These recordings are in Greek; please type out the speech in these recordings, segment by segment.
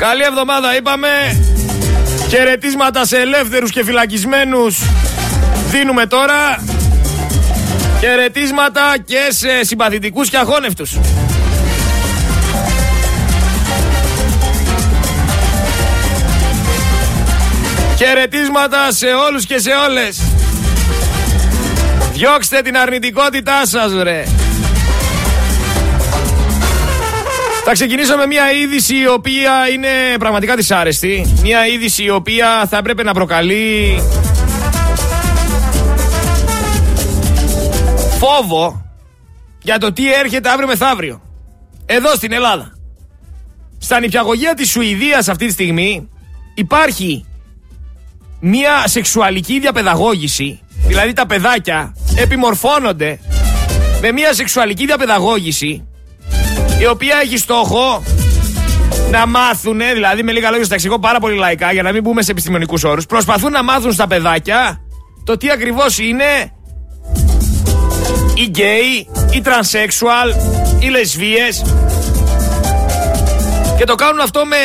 Καλή εβδομάδα είπαμε. Χαιρετίσματα σε ελεύθερους και φυλακισμένους δίνουμε τώρα. Χαιρετίσματα και σε συμπαθητικούς και αχώνευτους. Χαιρετίσματα σε όλους και σε όλες. Διώξτε την αρνητικότητά σας ρε. Θα ξεκινήσω με μια είδηση η οποία είναι πραγματικά δυσάρεστη. Μια είδηση η οποία θα έπρεπε να προκαλεί φόβο για το τι έρχεται αύριο μεθαύριο. Εδώ στην Ελλάδα. Στα νηπιαγωγεία της Σουηδίας αυτή τη στιγμή υπάρχει μια σεξουαλική διαπαιδαγώγηση. Δηλαδή τα παιδάκια επιμορφώνονται με μια σεξουαλική διαπαιδαγώγηση η οποία έχει στόχο να μάθουν, δηλαδή με λίγα λόγια στα εξηγώ πάρα πολύ λαϊκά για να μην μπούμε σε επιστημονικούς όρους, προσπαθούν να μάθουν στα παιδάκια το τι ακριβώς είναι οι γκέι, οι τρανσέξουαλ, οι λεσβίες και το κάνουν αυτό με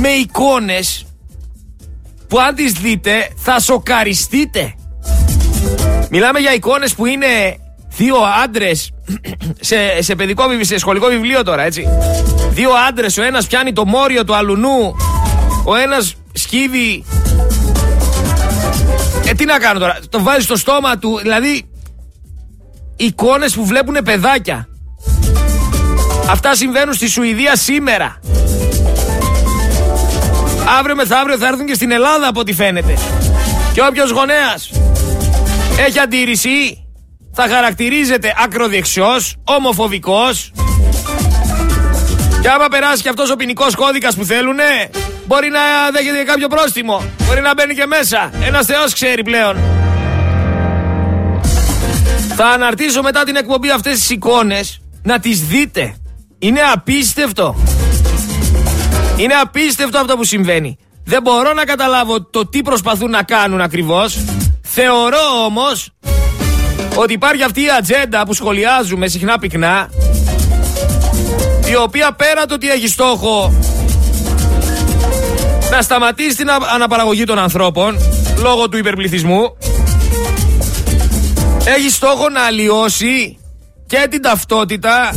με εικόνες που αν τις δείτε θα σοκαριστείτε. Μιλάμε για εικόνες που είναι δύο άντρες σε, σε παιδικό σε σχολικό βιβλίο τώρα έτσι. Δύο άντρες, ο ένας πιάνει το μόριο του αλουνού, ο ένας σκύβει ε, τι να κάνω τώρα, το βάζει στο στόμα του, δηλαδή εικόνες που βλέπουν παιδάκια. Αυτά συμβαίνουν στη Σουηδία σήμερα. Αύριο μεθαύριο θα έρθουν και στην Ελλάδα από ό,τι φαίνεται. Και όποιος γονέας έχει αντίρρηση θα χαρακτηρίζεται ακροδεξιός, ομοφοβικός και άμα περάσει και αυτός ο ποινικός κώδικας που θέλουνε μπορεί να δέχεται κάποιο πρόστιμο. Μπορεί να μπαίνει και μέσα. Ένας θεός ξέρει πλέον. Θα αναρτήσω μετά την εκπομπή αυτές τις εικόνες να τις δείτε. Είναι απίστευτο. Είναι απίστευτο αυτό που συμβαίνει. Δεν μπορώ να καταλάβω το τι προσπαθούν να κάνουν ακριβώς. Θεωρώ όμως ότι υπάρχει αυτή η ατζέντα που σχολιάζουμε συχνά πυκνά η οποία πέρα το ότι έχει στόχο να σταματήσει την αναπαραγωγή των ανθρώπων λόγω του υπερπληθυσμού έχει στόχο να αλλοιώσει και την ταυτότητα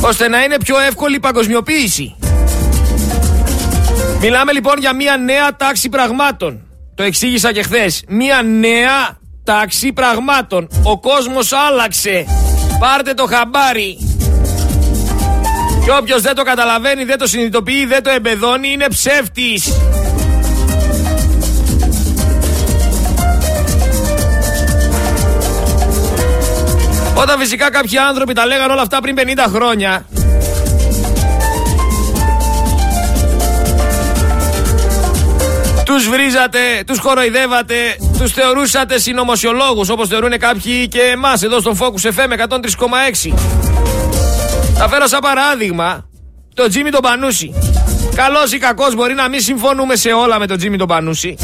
ώστε να είναι πιο εύκολη η παγκοσμιοποίηση. Μιλάμε λοιπόν για μια νέα τάξη πραγμάτων. Το εξήγησα και χθες. Μια νέα τάξη πραγμάτων. Ο κόσμος άλλαξε. Πάρτε το χαμπάρι. Και όποιος δεν το καταλαβαίνει, δεν το συνειδητοποιεί, δεν το εμπεδώνει, είναι ψεύτης. Όταν φυσικά κάποιοι άνθρωποι τα λέγανε όλα αυτά πριν 50 χρόνια Τους βρίζατε, τους χοροϊδεύατε, τους θεωρούσατε συνωμοσιολόγους όπως θεωρούν κάποιοι και εμάς εδώ στον Focus FM 103,6 Θα φέρω σαν παράδειγμα το Τζίμι τον Πανούση. Καλός ή κακός μπορεί να μην συμφωνούμε σε όλα με τον Τζίμι τον Πανούση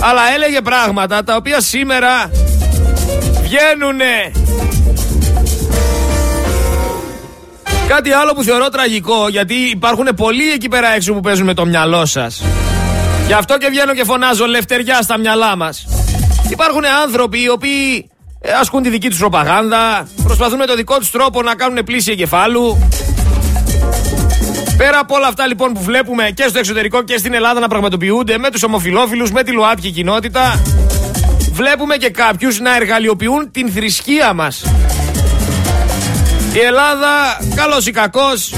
αλλά έλεγε πράγματα τα οποία σήμερα βγαίνουνε. Κάτι άλλο που θεωρώ τραγικό, γιατί υπάρχουν πολλοί εκεί πέρα έξω που παίζουν με το μυαλό σας. Γι' αυτό και βγαίνω και φωνάζω λευτεριά στα μυαλά μας. Υπάρχουν άνθρωποι οι οποίοι ε, ασκούν τη δική τους προπαγάνδα, προσπαθούν με το δικό τους τρόπο να κάνουν πλήση εγκεφάλου. Πέρα από όλα αυτά λοιπόν που βλέπουμε και στο εξωτερικό και στην Ελλάδα να πραγματοποιούνται με τους ομοφιλόφιλους, με τη ΛΟΑΤΚΙ κοινότητα, βλέπουμε και κάποιους να εργαλειοποιούν την θρησκεία μας. Η Ελλάδα, καλός ή κακός,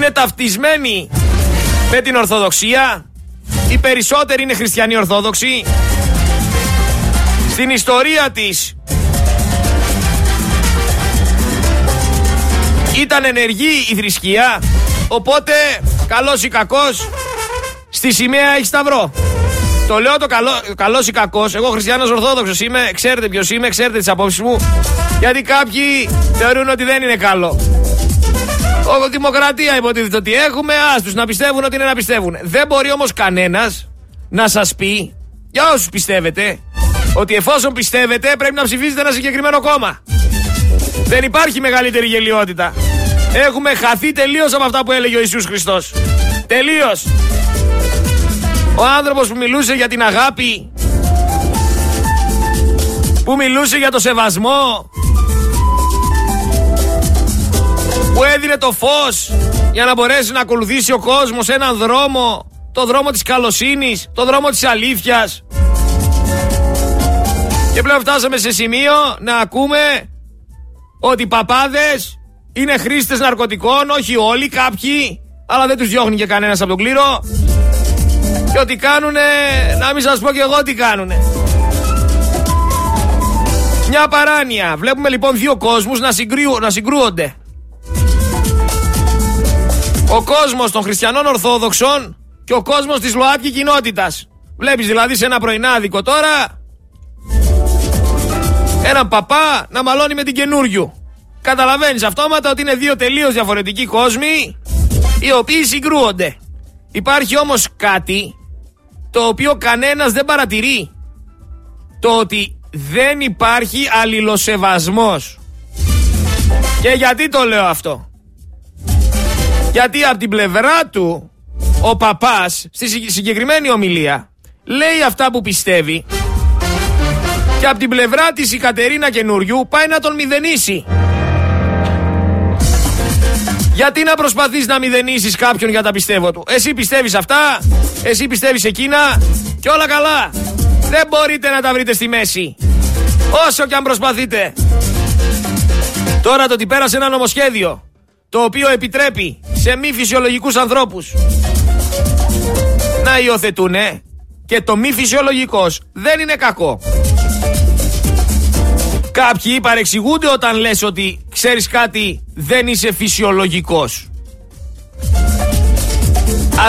είναι ταυτισμένη με την Ορθοδοξία. Οι περισσότεροι είναι χριστιανοί Ορθόδοξοι. Στην ιστορία της ήταν ενεργή η θρησκεία. Οπότε, καλός ή κακός, στη σημαία έχει σταυρό. Το λέω το καλό καλός ή κακός. Εγώ χριστιανός Ορθόδοξος είμαι. Ξέρετε ποιος είμαι, ξέρετε τις απόψεις μου. Γιατί κάποιοι θεωρούν ότι δεν είναι καλό. Ο δημοκρατία υποτίθεται ότι έχουμε. Α τους να πιστεύουν ότι είναι να πιστεύουν. Δεν μπορεί όμως κανένας να σας πει Για όσους πιστεύετε ότι εφόσον πιστεύετε πρέπει να ψηφίσετε ένα συγκεκριμένο κόμμα. Δεν υπάρχει μεγαλύτερη γελιότητα. Έχουμε χαθεί τελείως από αυτά που έλεγε ο Ιησούς Χριστός. Τελείως. Ο άνθρωπος που μιλούσε για την αγάπη, που μιλούσε για το σεβασμό, που έδινε το φως για να μπορέσει να ακολουθήσει ο κόσμος έναν δρόμο, το δρόμο της καλοσύνης, το δρόμο της αλήθειας. Και πλέον φτάσαμε σε σημείο να ακούμε ότι οι παπάδες είναι χρήστες ναρκωτικών, όχι όλοι, κάποιοι, αλλά δεν τους διώχνει και κανένας από τον κλήρο. Και ότι κάνουνε, να μην σας πω και εγώ τι κάνουνε. Μια παράνοια. Βλέπουμε λοιπόν δύο κόσμους να, να συγκρούονται. Ο κόσμος των χριστιανών Ορθόδοξων και ο κόσμος της ΛΟΑΤΚΙ κοινότητας. Βλέπεις δηλαδή σε ένα πρωινάδικο τώρα έναν παπά να μαλώνει με την καινούριου. Καταλαβαίνεις αυτόματα ότι είναι δύο τελείως διαφορετικοί κόσμοι οι οποίοι συγκρούονται. Υπάρχει όμως κάτι το οποίο κανένας δεν παρατηρεί. Το ότι δεν υπάρχει αλληλοσεβασμός. Και γιατί το λέω αυτό; Γιατί από την πλευρά του ο παπάς στη συγκεκριμένη ομιλία λέει αυτά που πιστεύει και από την πλευρά της η Κατερίνα καινούριου πάει να τον μηδενίσει. Γιατί να προσπαθείς να μηδενίσεις κάποιον για τα πιστεύω του. Εσύ πιστεύεις αυτά, εσύ πιστεύεις εκείνα και όλα καλά. Δεν μπορείτε να τα βρείτε στη μέση. Όσο και αν προσπαθείτε. Τώρα το ότι πέρασε ένα νομοσχέδιο το οποίο επιτρέπει σε μη φυσιολογικούς ανθρώπους να υιοθετούν και το μη φυσιολογικός δεν είναι κακό. Κάποιοι παρεξηγούνται όταν λες ότι ξέρεις κάτι δεν είσαι φυσιολογικός.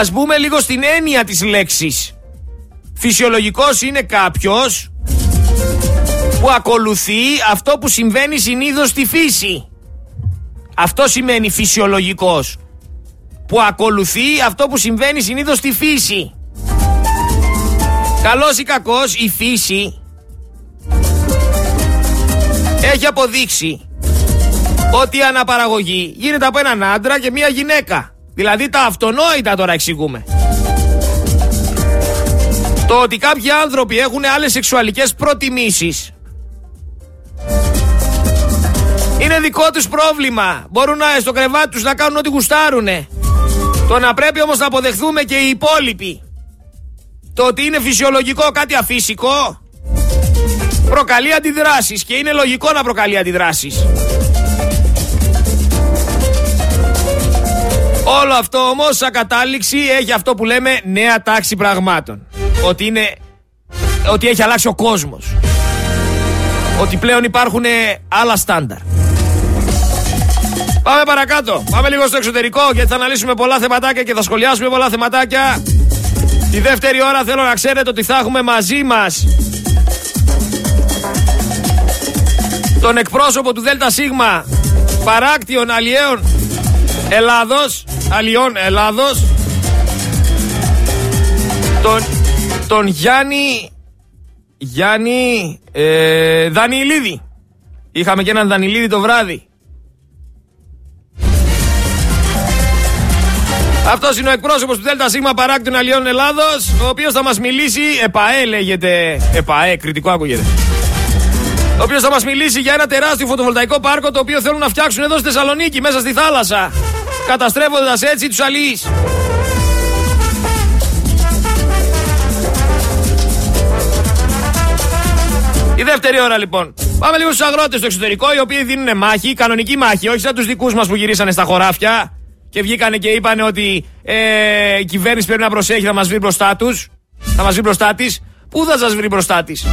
Ας μπούμε λίγο στην έννοια της λέξης. Φυσιολογικός είναι κάποιος που ακολουθεί αυτό που συμβαίνει συνήθως στη φύση. Αυτό σημαίνει φυσιολογικός. Που ακολουθεί αυτό που συμβαίνει συνήθως στη φύση. Καλός ή κακός η φύση έχει αποδείξει ότι η αναπαραγωγή γίνεται από έναν άντρα και μία γυναίκα. Δηλαδή τα αυτονόητα τώρα εξηγούμε. Το ότι κάποιοι άνθρωποι έχουν άλλες σεξουαλικές προτιμήσεις είναι δικό τους πρόβλημα. Μπορούν να, στο κρεβάτι τους να κάνουν ό,τι γουστάρουνε. Το να πρέπει όμως να αποδεχθούμε και οι υπόλοιποι. Το ότι είναι φυσιολογικό κάτι αφύσικο προκαλεί αντιδράσεις και είναι λογικό να προκαλεί αντιδράσεις. Όλο αυτό όμως σαν κατάληξη έχει αυτό που λέμε νέα τάξη πραγμάτων. Ότι είναι ότι έχει αλλάξει ο κόσμος. Ότι πλέον υπάρχουν άλλα στάνταρ. Πάμε παρακάτω. Πάμε λίγο στο εξωτερικό γιατί θα αναλύσουμε πολλά θεματάκια και θα σχολιάσουμε πολλά θεματάκια. Τη δεύτερη ώρα θέλω να ξέρετε ότι θα έχουμε μαζί μας τον εκπρόσωπο του ΔΣ παράκτιων αλλιέων Ελλάδος αλλιών Ελλάδος τον, τον Γιάννη Γιάννη ε, Δανιλίδη είχαμε και έναν Δανιλίδη το βράδυ Αυτός είναι ο εκπρόσωπος του ΔΣ Παράκτων Αλλιών Ελλάδος, ο οποίος θα μας μιλήσει. ΕΠΑΕ λέγεται. ΕΠΑΕ, κριτικό ακούγεται. Ο οποίος θα μας μιλήσει για ένα τεράστιο φωτοβολταϊκό πάρκο το οποίο θέλουν να φτιάξουν εδώ στη Θεσσαλονίκη, μέσα στη θάλασσα. Καταστρέφοντας έτσι τους αλληλείς. Η δεύτερη ώρα λοιπόν. Πάμε λίγο στους αγρότες στο εξωτερικό, οι οποίοι δίνουν μάχη, κανονική μάχη, όχι σαν τους δικούς μας που γυρίσανε στα χωράφια και βγήκανε και είπαν ότι ε, η κυβέρνηση πρέπει να προσέχει να μας βρει μπροστά τους. Να μας βρει μπροστά της. Πού θα σας βρει μπροστά της;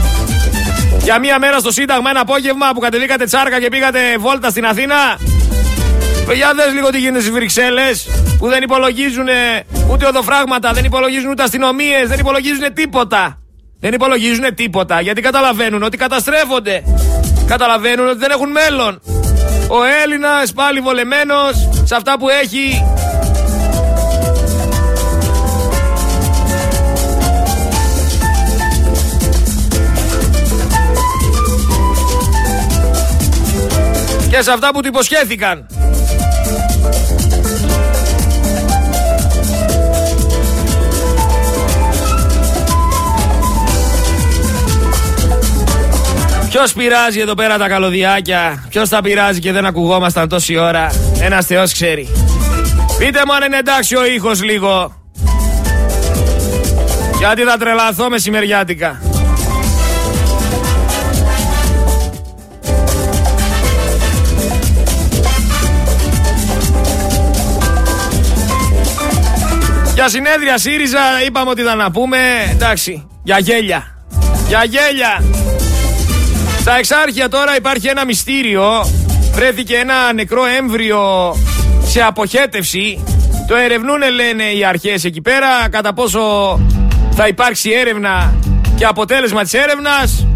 Για μία μέρα στο Σύνταγμα, ένα απόγευμα που κατεβήκατε τσάρκα και πήγατε βόλτα στην Αθήνα. Για δες λίγο τι γίνεται στις Βρυξέλλες που δεν υπολογίζουν ούτε οδοφράγματα, δεν υπολογίζουν ούτε αστυνομίες, δεν υπολογίζουν τίποτα. Δεν υπολογίζουν τίποτα γιατί καταλαβαίνουν ότι καταστρέφονται. Καταλαβαίνουν ότι δεν έχουν μέλλον. Ο Έλληνας πάλι βολεμένος σε αυτά που έχει. Και σε αυτά που του υποσχέθηκαν. Ποιος πειράζει εδώ πέρα τα καλωδιάκια, ποιος τα πειράζει και δεν ακουγόμασταν τόση ώρα; Ένας Θεός ξέρει. Πείτε μου αν είναι εντάξει ο ήχος λίγο. Γιατί θα τρελαθώ μεσημεριάτικα. Για συνέδρια ΣΥΡΙΖΑ είπαμε ότι θα να πούμε, εντάξει, για γέλια. Για γέλια. Στα εξάρχεια τώρα υπάρχει ένα μυστήριο. Βρέθηκε ένα νεκρό έμβριο σε αποχέτευση. Το ερευνούν λένε οι αρχές εκεί πέρα κατά πόσο θα υπάρξει έρευνα και αποτέλεσμα της έρευνας.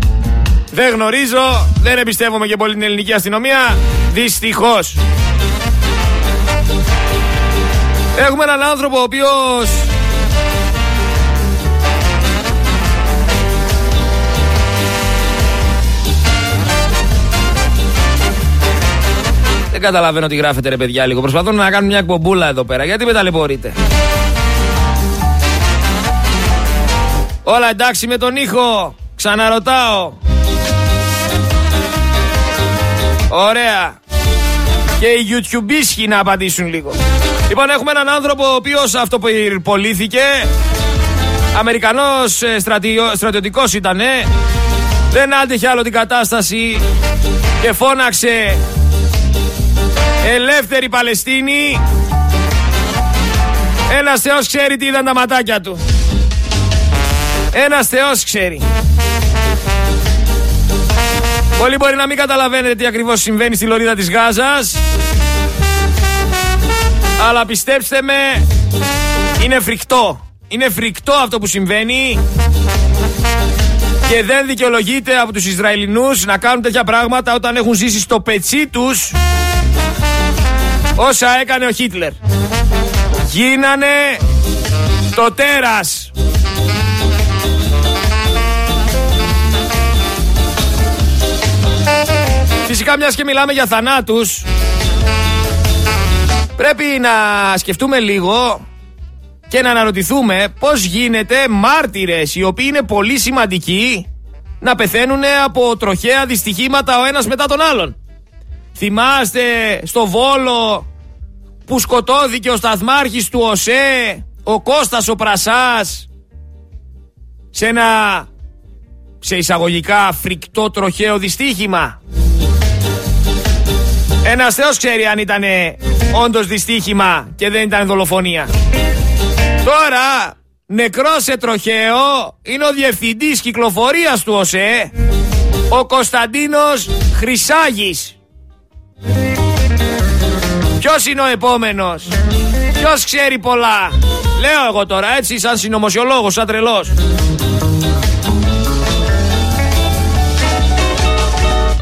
Δεν γνωρίζω, δεν εμπιστεύομαι και πολύ την ελληνική αστυνομία. Δυστυχώς. Έχουμε έναν άνθρωπο ο οποίος καταλαβαίνω τι γράφετε ρε παιδιά λίγο. Προσπαθώ να κάνω μια εκπομπούλα εδώ πέρα. Γιατί με ταλαιπωρείτε; Όλα εντάξει με τον ήχο. Ξαναρωτάω. Ωραία. Και οι YouTubeίσχοι να απαντήσουν λίγο. Λοιπόν, έχουμε έναν άνθρωπο ο οποίος αυτοπολύθηκε. Αμερικανός ε, στρατιωτικός ήταν. Δεν άντεχε άλλο την κατάσταση και φώναξε Ελεύθερη Παλαιστίνη. Ένας Θεός ξέρει τι είδαν τα ματάκια του. Ένας Θεός ξέρει. Πολλοί μπορεί να μην καταλαβαίνετε τι ακριβώς συμβαίνει στη λωρίδα της Γάζας. Αλλά πιστέψτε με, είναι φρικτό. Είναι φρικτό αυτό που συμβαίνει. Και δεν δικαιολογείται από τους Ισραηλινούς να κάνουν τέτοια πράγματα όταν έχουν ζήσει στο πετσί τους όσα έκανε ο Χίτλερ. Γίνανε το τέρας. Φυσικά μιας και μιλάμε για θανάτους Πρέπει να σκεφτούμε λίγο και να αναρωτηθούμε πώς γίνεται μάρτυρες οι οποίοι είναι πολύ σημαντικοί να πεθαίνουν από τροχαία δυστυχήματα ο ένας μετά τον άλλον. Θυμάστε στο Βόλο που σκοτώθηκε ο σταθμάρχης του ΟΣΕ, ο Κώστας ο Πρασάς, σε ένα σε εισαγωγικά φρικτό τροχαίο δυστύχημα. Ένας Θεός ξέρει αν ήταν όντως δυστύχημα και δεν ήταν δολοφονία. Τώρα, νεκρός σε τροχαίο είναι ο διευθυντής κυκλοφορίας του ΟΣΕ, ο Κωνσταντίνος Χρυσάγης. Ποιος είναι ο επόμενος, Ποιος ξέρει πολλά; Λέω εγώ τώρα έτσι, σαν συνωμοσιολόγος, σαν τρελός.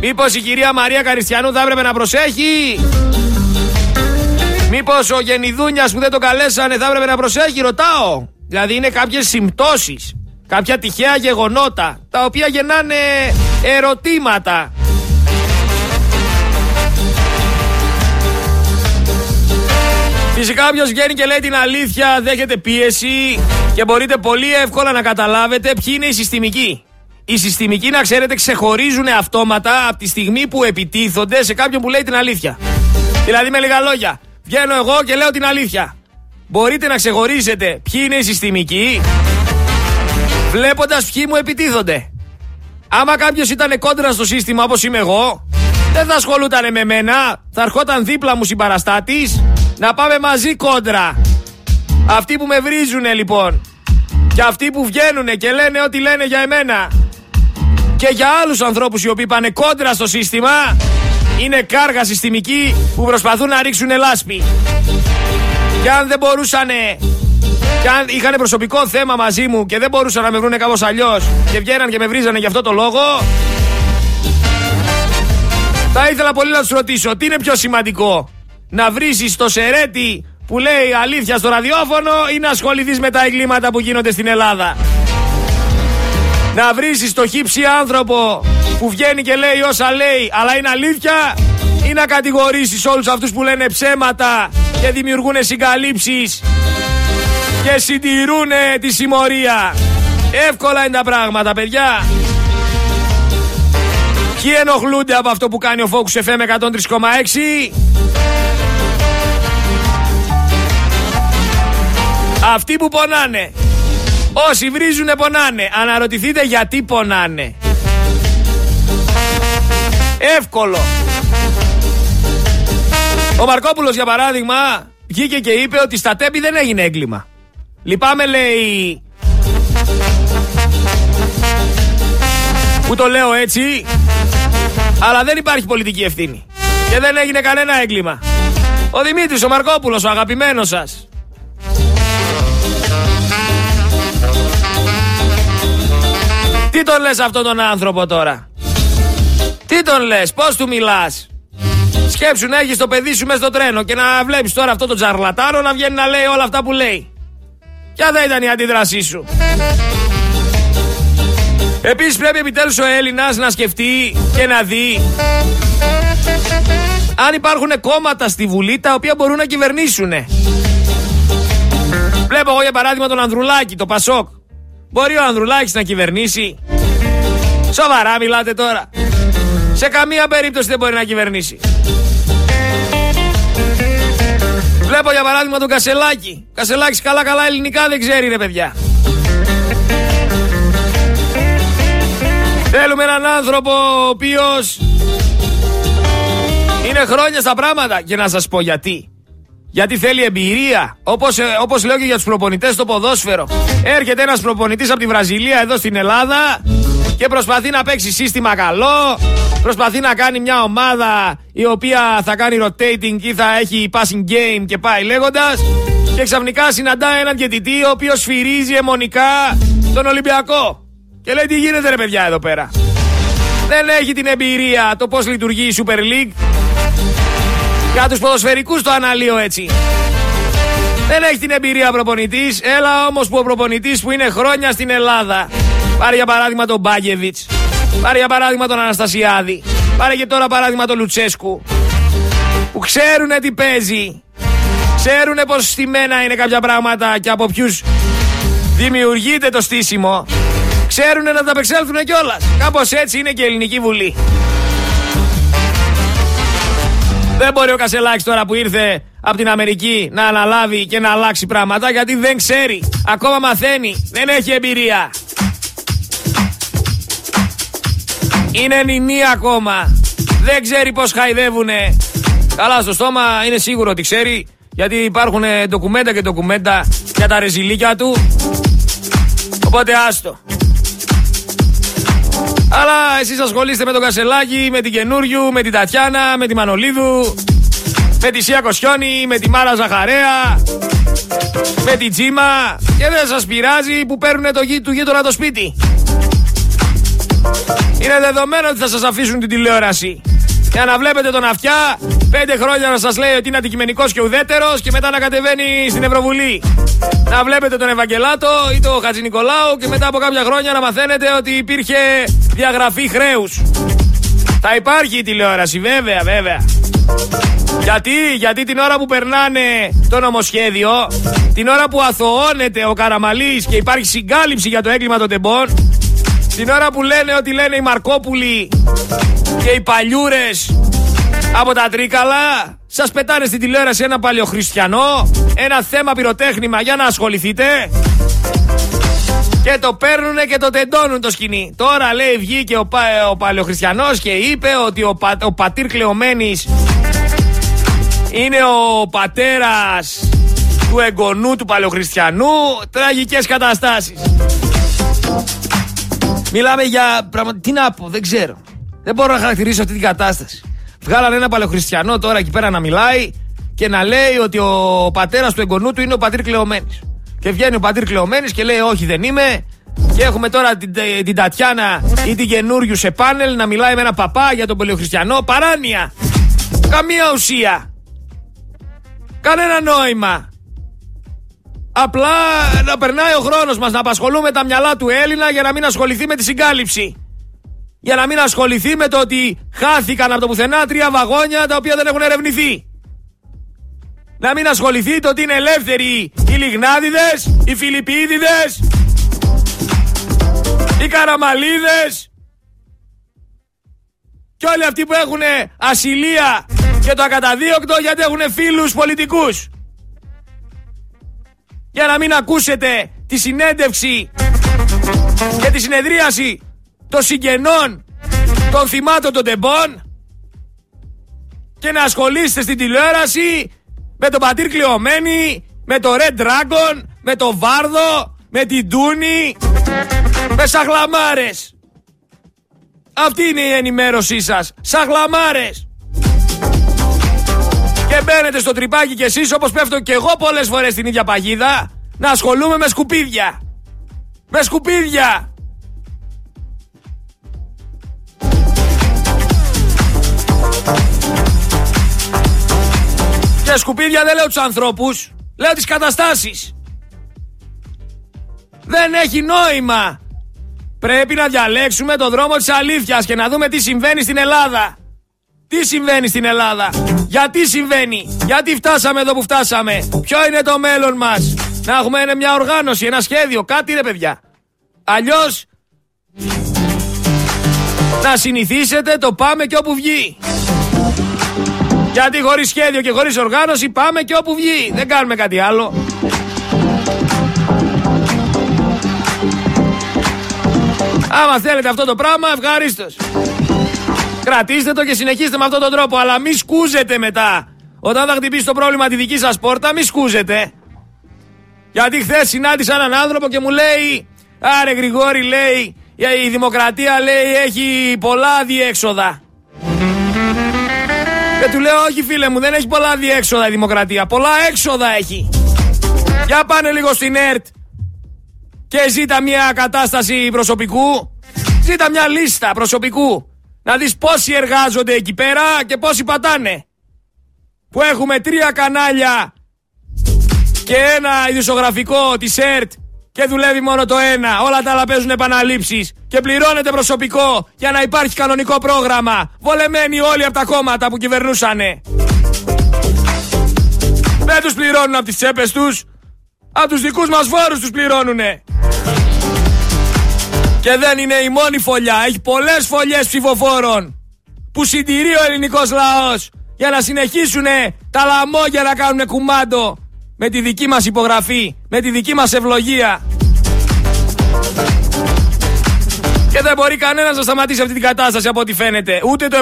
Μήπως η κυρία Μαρία Καριστιανού θα έπρεπε να προσέχει; Μήπως ο Γενιδούνιας που δεν το καλέσανε θα έπρεπε να προσέχει, ρωτάω. Δηλαδή είναι κάποιες συμπτώσεις, κάποια τυχαία γεγονότα, τα οποία γεννάνε ερωτήματα. Φυσικά όποιος βγαίνει και λέει την αλήθεια δέχεται πίεση και μπορείτε πολύ εύκολα να καταλάβετε ποιοι είναι οι συστημικοί. Οι συστημικοί, να ξέρετε, ξεχωρίζουν αυτόματα από τη στιγμή που επιτίθονται σε κάποιον που λέει την αλήθεια. Δηλαδή, με λίγα λόγια, βγαίνω εγώ και λέω την αλήθεια. Μπορείτε να ξεχωρίσετε ποιοι είναι οι συστημικοί, βλέποντας ποιοι μου επιτίθονται. Άμα κάποιος ήταν κόντρα στο σύστημα όπως είμαι εγώ, δεν θα ασχολούταν με μένα, θα ερχόταν δίπλα μου συμπαραστάτης να πάμε μαζί κόντρα. Αυτοί που με βρίζουν λοιπόν και αυτοί που βγαίνουν και λένε ό,τι λένε για εμένα και για άλλους ανθρώπους οι οποίοι πάνε κόντρα στο σύστημα είναι κάργα συστημική που προσπαθούν να ρίξουν λάσπη. Και αν δεν μπορούσαν και αν είχαν προσωπικό θέμα μαζί μου και δεν μπορούσαν να με βρουν κάπως αλλιώς και βγαίναν και με βρίζανε για αυτό το λόγο θα ήθελα πολύ να τους ρωτήσω τι είναι πιο σημαντικό να βρήσεις το σερέτι που λέει αλήθεια στο ραδιόφωνο ή να ασχοληθείς με τα εγκλήματα που γίνονται στην Ελλάδα. Να βρεις το χύψη άνθρωπο που βγαίνει και λέει όσα λέει αλλά είναι αλήθεια ή να κατηγορήσεις όλους αυτούς που λένε ψέματα και δημιουργούν συγκαλύψεις και συντηρούν τη συμμορία. Εύκολα είναι τα πράγματα, παιδιά. Ποιοι ενοχλούνται από αυτό που κάνει ο Focus FM 103,6 Αυτοί που πονάνε. Όσοι βρίζουνε πονάνε. Αναρωτηθείτε γιατί πονάνε. Εύκολο. Ο Μαρκόπουλος για παράδειγμα Βγήκε και είπε ότι στα τέπη δεν έγινε έγκλημα. Λυπάμαι λέει. Που το λέω έτσι Αλλά δεν υπάρχει πολιτική ευθύνη. Και δεν έγινε κανένα έγκλημα. Ο Δημήτρης ο Μαρκόπουλος ο αγαπημένος σας Τι τον λες αυτόν τον άνθρωπο τώρα; Τι τον λες; Πώς του μιλάς; Σκέψου να έχεις το παιδί σου μέσα στο τρένο Και να βλέπεις τώρα αυτό το τζαρλατάρο Να βγαίνει να λέει όλα αυτά που λέει Ποια θα ήταν η αντίδρασή σου; Επίσης πρέπει επιτέλους ο Έλληνας να σκεφτεί και να δει αν υπάρχουν κόμματα στη Βουλή τα οποία μπορούν να κυβερνήσουν. Βλέπω εγώ για παράδειγμα τον Ανδρουλάκη, το Πασόκ. Μπορεί ο Ανδρουλάκης να κυβερνήσει; Σοβαρά μιλάτε τώρα. Σε καμία περίπτωση δεν μπορεί να κυβερνήσει. Βλέπω για παράδειγμα τον Κασελάκη. Κασελάκης καλά καλά ελληνικά δεν ξέρει ρε παιδιά. Θέλουμε έναν άνθρωπο ο οποίος είναι χρόνια στα πράγματα και να σας πω γιατί. Γιατί θέλει εμπειρία. Όπως, ε, όπως λέω και για τους προπονητές στο ποδόσφαιρο. Έρχεται ένας προπονητής από τη Βραζιλία εδώ στην Ελλάδα και προσπαθεί να παίξει σύστημα καλό. Προσπαθεί να κάνει μια ομάδα η οποία θα κάνει rotating ή θα έχει passing game και πάει λέγοντας. Και ξαφνικά συναντά έναν διαιτητή ο οποίος σφυρίζει αιμονικά τον Ολυμπιακό. Και λέει τι γίνεται ρε παιδιά εδώ πέρα; Δεν έχει την εμπειρία το πώς λειτουργεί η Super League. Για τους ποδοσφαιρικούς το αναλύω έτσι. Δεν έχει την εμπειρία προπονητής. Έλα όμως που ο προπονητής που είναι χρόνια στην Ελλάδα. Πάρε για παράδειγμα τον Μπάγεβιτς. Πάρε για παράδειγμα τον Αναστασιάδη. Πάρε και τώρα παράδειγμα τον Λουτσέσκου. Που ξέρουνε τι παίζει. Ξέρουνε πως στημένα είναι κάποια πράγματα και από ποιους δημιουργείται το στήσιμο ξέρουν να τα απεξέλθουν κιόλας. Κάπως έτσι είναι και η Ελληνική Βουλή. Δεν μπορεί ο Κασελάκης τώρα που ήρθε από την Αμερική να αναλάβει και να αλλάξει πράγματα γιατί δεν ξέρει. Ακόμα μαθαίνει. Δεν έχει εμπειρία. Είναι νηνή ακόμα. Δεν ξέρει πώς χαϊδεύουνε. Καλά στο στόμα είναι σίγουρο ότι ξέρει γιατί υπάρχουν ντοκουμέντα και ντοκουμέντα για τα ρεζιλίκια του. Οπότε άστο. Αλλά εσείς ασχολείστε με τον Κασελάκη, με την Καινούριου, με την Τατιάνα, με τη Μανολίδου, με τη Σία Κοσιόνη, με τη Μάρα Ζαχαρέα, με την Τζίμα και δεν σας πειράζει που παίρνουν το γη του γείτονα το σπίτι. Είναι δεδομένο ότι θα σας αφήσουν την τηλεόραση. Για να βλέπετε τον αυτιά, πέντε χρόνια να σας λέει ότι είναι αντικειμενικός και ουδέτερος και μετά να κατεβαίνει στην Ευρωβουλή. Να βλέπετε τον Ευαγγελάτο ή τον Χατζη Νικολάου και μετά από κάποια χρόνια να μαθαίνετε ότι υπήρχε διαγραφή χρέους. Θα υπάρχει η τηλεόραση, βέβαια, βέβαια. Γιατί, γιατί την ώρα που περνάνε το νομοσχέδιο, την ώρα που αθωώνεται ο Καραμαλής και υπάρχει συγκάλυψη για το έγκλημα των τεμπών, την ώρα που λένε ότι λένε οι Μαρκόπουλοι και οι παλιούρες από τα Τρίκαλα, σας πετάνε στην τηλεόραση ένα παλιοχριστιανό, ένα θέμα πυροτέχνημα για να ασχοληθείτε. Και το παίρνουν και το τεντώνουν το σκηνή. Τώρα λέει βγήκε ο, πα, ο παλαιοχριστιανός και είπε ότι ο, πα, ο πατήρ Κλεωμένης είναι ο πατέρας του εγγονού του παλαιοχριστιανού. Τραγικές καταστάσεις. Μιλάμε για πραγματικά. Τι να πω, δεν ξέρω. Δεν μπορώ να χαρακτηρίσω αυτή την κατάσταση. Βγάλανε ένα παλαιοχριστιανό τώρα εκεί πέρα να μιλάει και να λέει ότι ο πατέρας του εγγονού του είναι ο πατήρ Κλεωμένης. Και βγαίνει ο πατήρ Κλεωμένης και λέει: Όχι, δεν είμαι. Και έχουμε τώρα την, την Τατιάνα ή την καινούριου σε πάνελ να μιλάει με ένα παπά για τον παλαιοχριστιανό. Παράνοια. Καμία ουσία. Κανένα νόημα. Απλά να περνάει ο χρόνος μας να απασχολούμε τα μυαλά του Έλληνα για να μην ασχοληθεί με τη συγκάλυψη. για να μην ασχοληθεί με το ότι χάθηκαν από το πουθενά τρία βαγόνια τα οποία δεν έχουν ερευνηθεί. Να μην ασχοληθεί το ότι είναι ελεύθεροι οι Λιγνάδιδες, οι Φιλιππίδιδες, οι Καραμαλίδες και όλοι αυτοί που έχουν ασυλία και το ακαταδίωκτο γιατί έχουν φίλους πολιτικούς. Για να μην ακούσετε τη συνέντευξη και τη συνεδρίαση των συγγενών των θυμάτων των τεμπών και να ασχολείστε στην τηλεόραση με τον πατήρ Κλειωμένη, με το Red Dragon, με το Βάρδο, με την Τούνη, με σαχλαμάρες. Αυτή είναι η ενημέρωσή σας. Σαχλαμάρες. Και μπαίνετε στο τρυπάκι κι εσείς όπως πέφτω και εγώ πολλές φορές στην ίδια παγίδα να ασχολούμαι με σκουπίδια. Με σκουπίδια. Και σκουπίδια δεν λέω τους ανθρώπους, λέω τις καταστάσεις. Δεν έχει νόημα. Πρέπει να διαλέξουμε το δρόμο της αλήθειας και να δούμε τι συμβαίνει στην Ελλάδα. Τι συμβαίνει στην Ελλάδα; Γιατί συμβαίνει; Γιατί φτάσαμε εδώ που φτάσαμε; Ποιο είναι το μέλλον μας; Να έχουμε μια οργάνωση, ένα σχέδιο. Κάτι είναι παιδιά. Αλλιώς να συνηθίσετε το πάμε και όπου βγει. Γιατί χωρίς σχέδιο και χωρίς οργάνωση πάμε και όπου βγει. Δεν κάνουμε κάτι άλλο. Άμα θέλετε αυτό το πράγμα, ευχαρίστως. Κρατήστε το και συνεχίστε με αυτόν τον τρόπο. Αλλά μη σκούζετε μετά. Όταν θα χτυπήσει το πρόβλημα τη δική σας πόρτα, μη σκούζετε. Γιατί χθες συνάντησα έναν άνθρωπο και μου λέει, Άρε Γρηγόρη, λέει, η δημοκρατία λέει έχει πολλά διέξοδα. Και του λέω, Όχι φίλε μου, δεν έχει πολλά διέξοδα η δημοκρατία. Πολλά έξοδα έχει. Για πάνε λίγο στην ΕΡΤ και ζήτα μια κατάσταση προσωπικού. Ζήτα μια λίστα προσωπικού. Να δεις πόσοι εργάζονται εκεί πέρα και πόσοι πατάνε. Που έχουμε τρία κανάλια και ένα ειδησογραφικό της ΕΡΤ και δουλεύει μόνο το ένα. Όλα τα άλλα παίζουν επαναλήψεις και πληρώνεται προσωπικό για να υπάρχει κανονικό πρόγραμμα. Βολεμένοι όλοι από τα κόμματα που κυβερνούσανε. Δεν τους πληρώνουν από τις τσέπες τους. Από τους δικούς μας φόρους τους πληρώνουνε. Και δεν είναι η μόνη φωλιά. Έχει πολλές φωλιές ψηφοφόρων που συντηρεί ο ελληνικός λαός για να συνεχίσουν τα λαμόγια να κάνουν κουμάντο με τη δική μας υπογραφή, με τη δική μας ευλογία. Και δεν μπορεί κανένας να σταματήσει αυτή την κατάσταση από ό,τι φαίνεται. Ούτε το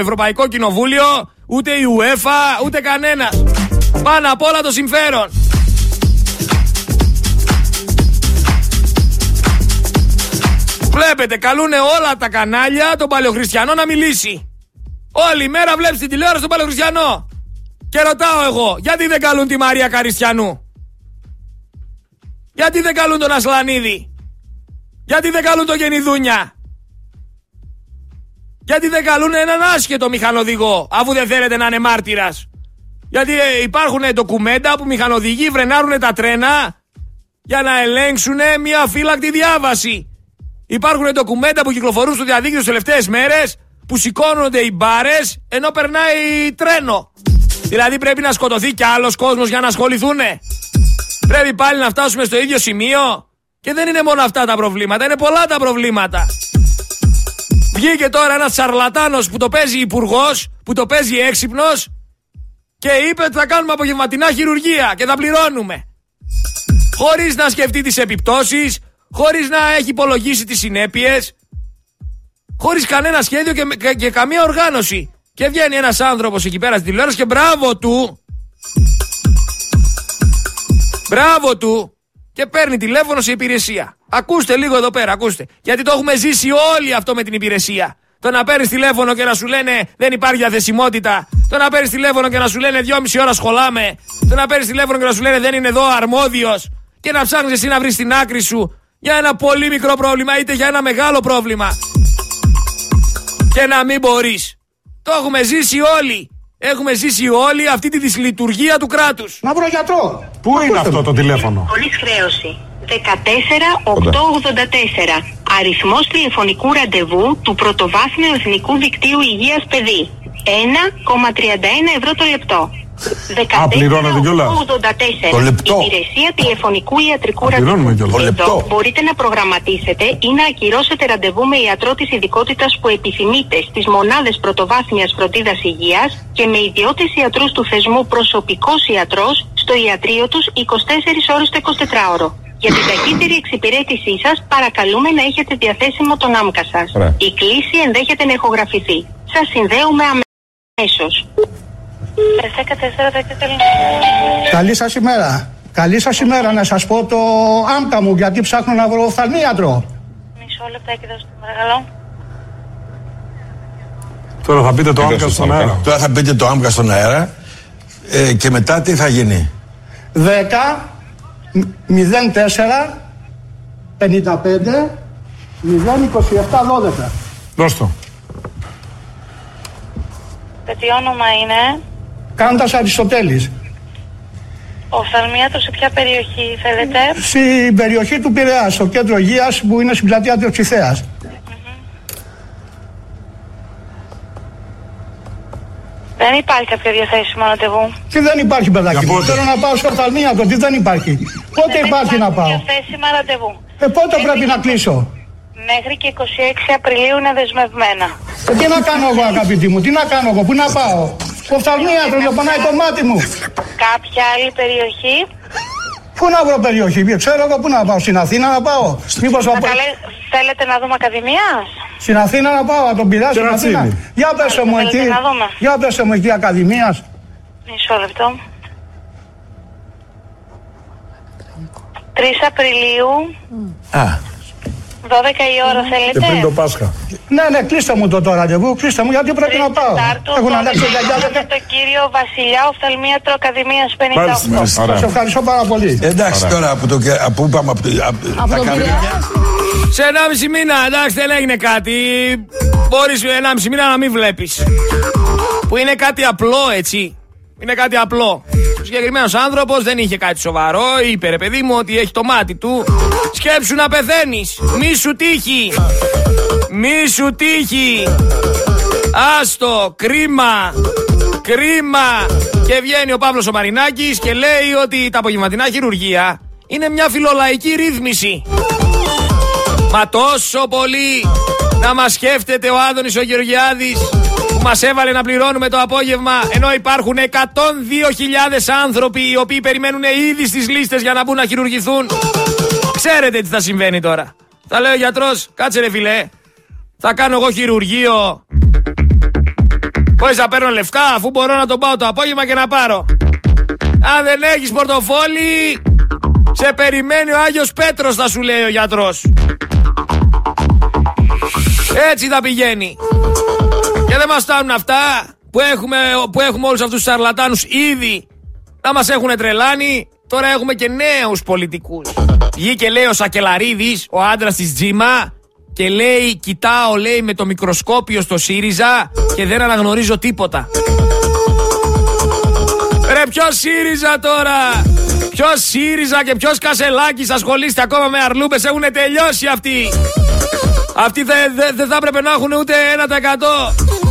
Ευρωπαϊκό Κοινοβούλιο, ούτε η UEFA, ούτε κανένας. Πάνω απ' όλα το συμφέρον. Βλέπετε, καλούν όλα τα κανάλια τον Παλαιοχριστιανό να μιλήσει. Όλη μέρα βλέπεις την τηλεόραση τον Παλαιοχριστιανό. Και ρωτάω εγώ, γιατί δεν καλούν τη Μαρία Καριστιανού; Γιατί δεν καλούν τον Ασλανίδη; Γιατί δεν καλούν τον Γενιδούνια; Γιατί δεν καλούν έναν άσχετο μηχανοδηγό, αφού δεν θέλετε να είναι μάρτυρας; Γιατί ε, υπάρχουν ντοκουμέντα που μηχανοδηγοί βρενάρουν τα τρένα για να ελέγξουν μια φύλακτη διάβαση. Υπάρχουν ντοκουμέντα που κυκλοφορούν στο διαδίκτυο τι τελευταίες μέρες που σηκώνονται οι μπάρες ενώ περνάει τρένο. Δηλαδή πρέπει να σκοτωθεί κι άλλος κόσμος για να ασχοληθούν. Πρέπει πάλι να φτάσουμε στο ίδιο σημείο. Και δεν είναι μόνο αυτά τα προβλήματα, είναι πολλά τα προβλήματα. Βγήκε τώρα ένας σαρλατάνος που το παίζει υπουργός, που το παίζει έξυπνος και είπε ότι θα κάνουμε απογευματινά χειρουργία και θα πληρώνουμε. Χωρίς να σκεφτεί τις επιπτώσεις, χωρίς να έχει υπολογίσει τις συνέπειες, χωρίς κανένα σχέδιο και, και, καμία οργάνωση. Και βγαίνει ένας άνθρωπος εκεί πέρα στην τηλεόραση και μπράβο του. Μπράβο του και παίρνει τηλέφωνο σε υπηρεσία. Ακούστε λίγο εδώ πέρα, ακούστε. Γιατί το έχουμε ζήσει όλοι αυτό με την υπηρεσία. Το να παίρνεις τηλέφωνο και να σου λένε δεν υπάρχει διαθεσιμότητα. Το να παίρνεις τηλέφωνο και να σου λένε δυόμιση ώρα σχολάμε. Το να παίρνεις τηλέφωνο και να σου λένε δεν είναι εδώ αρμόδιος. Και να ψάχνεις εσύ να βρεις την άκρη σου για ένα πολύ μικρό πρόβλημα είτε για ένα μεγάλο πρόβλημα. Και να μην μπορείς. Το έχουμε ζήσει όλοι. Έχουμε ζήσει όλοι αυτή τη δυσλειτουργία του κράτους. Να βρω γιατρό. Πού είναι αυτό το τηλέφωνο; Πολύ χρέωση. Αριθμός τηλεφωνικού ραντεβού του Πρωτοβάθμιου Εθνικού Δικτύου Υγείας Παιδί. 1,31 ευρώ το λεπτό. Α, πληρώνετε κιόλας. Το λεπτό. Υπηρεσία τηλεφωνικού ιατρικού ραντεβού. Εδώ μπορείτε να προγραμματίσετε ή να ακυρώσετε ραντεβού με ιατρό της ειδικότητας που επιθυμείτε στις μονάδες πρωτοβάθμιας φροντίδας υγείας και με ιδιώτες ιατρούς του θεσμού προσωπικός ιατρός στο ιατρείο τους 24 ώρες το 24ωρο. Για την ταχύτερη εξυπηρέτησή σας, παρακαλούμε να έχετε διαθέσιμο τον άμκα σας. Η κλίση ενδέχεται να ηχογραφηθεί. Σας συνδέουμε αμέσως. Καλή σας ημέρα. Καλή σας ημέρα να σας πω το άμκα μου γιατί ψάχνω να βρω οφθαλμίατρο. Μισό λεπτάκι δώστε παρακαλώ. Τώρα θα πείτε το άμκα στον αέρα. Τώρα θα πείτε το άμκα στον αέρα ε, και μετά τι θα γίνει; 10 04 55 027 12. Δώσ' το. τι όνομα είναι; Κάνοντας Αριστοτέλης. Ο Οφθαλμίατρος σε ποια περιοχή θέλετε; Στην περιοχή του Πειραιά, στο κέντρο υγείας που είναι στην πλατεία του Οξυθέας. Δεν υπάρχει κάποιο διαθέσιμο ραντεβού. Τι δεν υπάρχει, παιδάκι μου. Θέλω να πάω στο οφθαλμίατρο, τι δεν υπάρχει. Πότε δεν υπάρχει να πάω; Διαθέσιμα ραντεβού. Ε, πότε πρέπει να κλείσω; Μέχρι και 26 Απριλίου είναι δεσμευμένα. Ε, τι να κάνω εγώ, αγαπητή μου, τι να κάνω εγώ, πού να πάω; Οφθαλμίατρο, να πονάει το μάτι μου. Κάποια άλλη περιοχή; Πού να βρω περιοχή, ξέρω εγώ πού να πάω, στην Αθήνα να πάω. Μήπως να πάω. Θέλετε να δούμε Ακαδημίας; Στην Αθήνα να πάω, να τον πειράσω στην Αθήνα. Για πέσε μου εκεί, για πέσε μου εκεί Ακαδημίας. Μισό λεπτό. 3 Απριλίου. Α. 12 η ώρα θέλετε; Και πριν το Πάσχα. Ναι, ναι, κλείστε μου το τώρα ραντεβού, κλείστε μου γιατί πρέπει να πάω. Έχουν αλλάξει γιαγιά. Το κύριο Βασιλιά, οφθαλμίατρο Ακαδημίας 58. Σας ευχαριστώ πάρα πολύ. Εντάξει τώρα από το από πάμε από το. Από το σε 1,5 μήνα, εντάξει δεν έγινε κάτι. Μπορείς 1,5 μήνα να μην βλέπεις. Που είναι κάτι απλό έτσι. Είναι κάτι απλό. Ο συγκεκριμένος άνθρωπος δεν είχε κάτι σοβαρό. Είπε ρε παιδί μου ότι έχει το μάτι του. Σκέψου να πεθαίνεις. Μη σου τύχει. Μη σου τύχει. Άστο, κρίμα. Κρίμα. Και βγαίνει ο Παύλος ο Μαρινάκης και λέει ότι τα απογευματινά χειρουργία είναι μια φιλολαϊκή ρύθμιση. Μα τόσο πολύ να μας σκέφτεται ο Άδωνης ο Γεωργιάδης μας έβαλε να πληρώνουμε το απόγευμα ενώ υπάρχουν 102.000 άνθρωποι οι οποίοι περιμένουν ήδη στις λίστες για να μπουν να χειρουργηθούν. Ξέρετε τι θα συμβαίνει τώρα. Θα λέει ο γιατρός, κάτσε ρε φιλέ, θα κάνω εγώ χειρουργείο. Πώ να παίρνω λεφτά αφού μπορώ να τον πάω το απόγευμα και να πάρω. Αν δεν έχεις πορτοφόλι, σε περιμένει ο Άγιος Πέτρος θα σου λέει ο γιατρός. Έτσι θα πηγαίνει. Και δεν μας φτάνουν αυτά που έχουμε, που έχουμε όλους αυτούς τους σαρλατάνους ήδη να μας έχουν τρελάνει. Τώρα έχουμε και νέους πολιτικούς. Βγήκε λέει ο Σακελαρίδης, ο άντρας της Τζίμα, και λέει: Κοιτάω, λέει, με το μικροσκόπιο στο ΣΥΡΙΖΑ και δεν αναγνωρίζω τίποτα. Ρε, ποιος ΣΥΡΙΖΑ τώρα! Ποιος ΣΥΡΙΖΑ και ποιος Κασελάκης ασχολείστε ακόμα με αρλούπε, έχουν τελειώσει αυτοί! Αυτοί δεν δε, δε θα έπρεπε να έχουν ούτε 1%.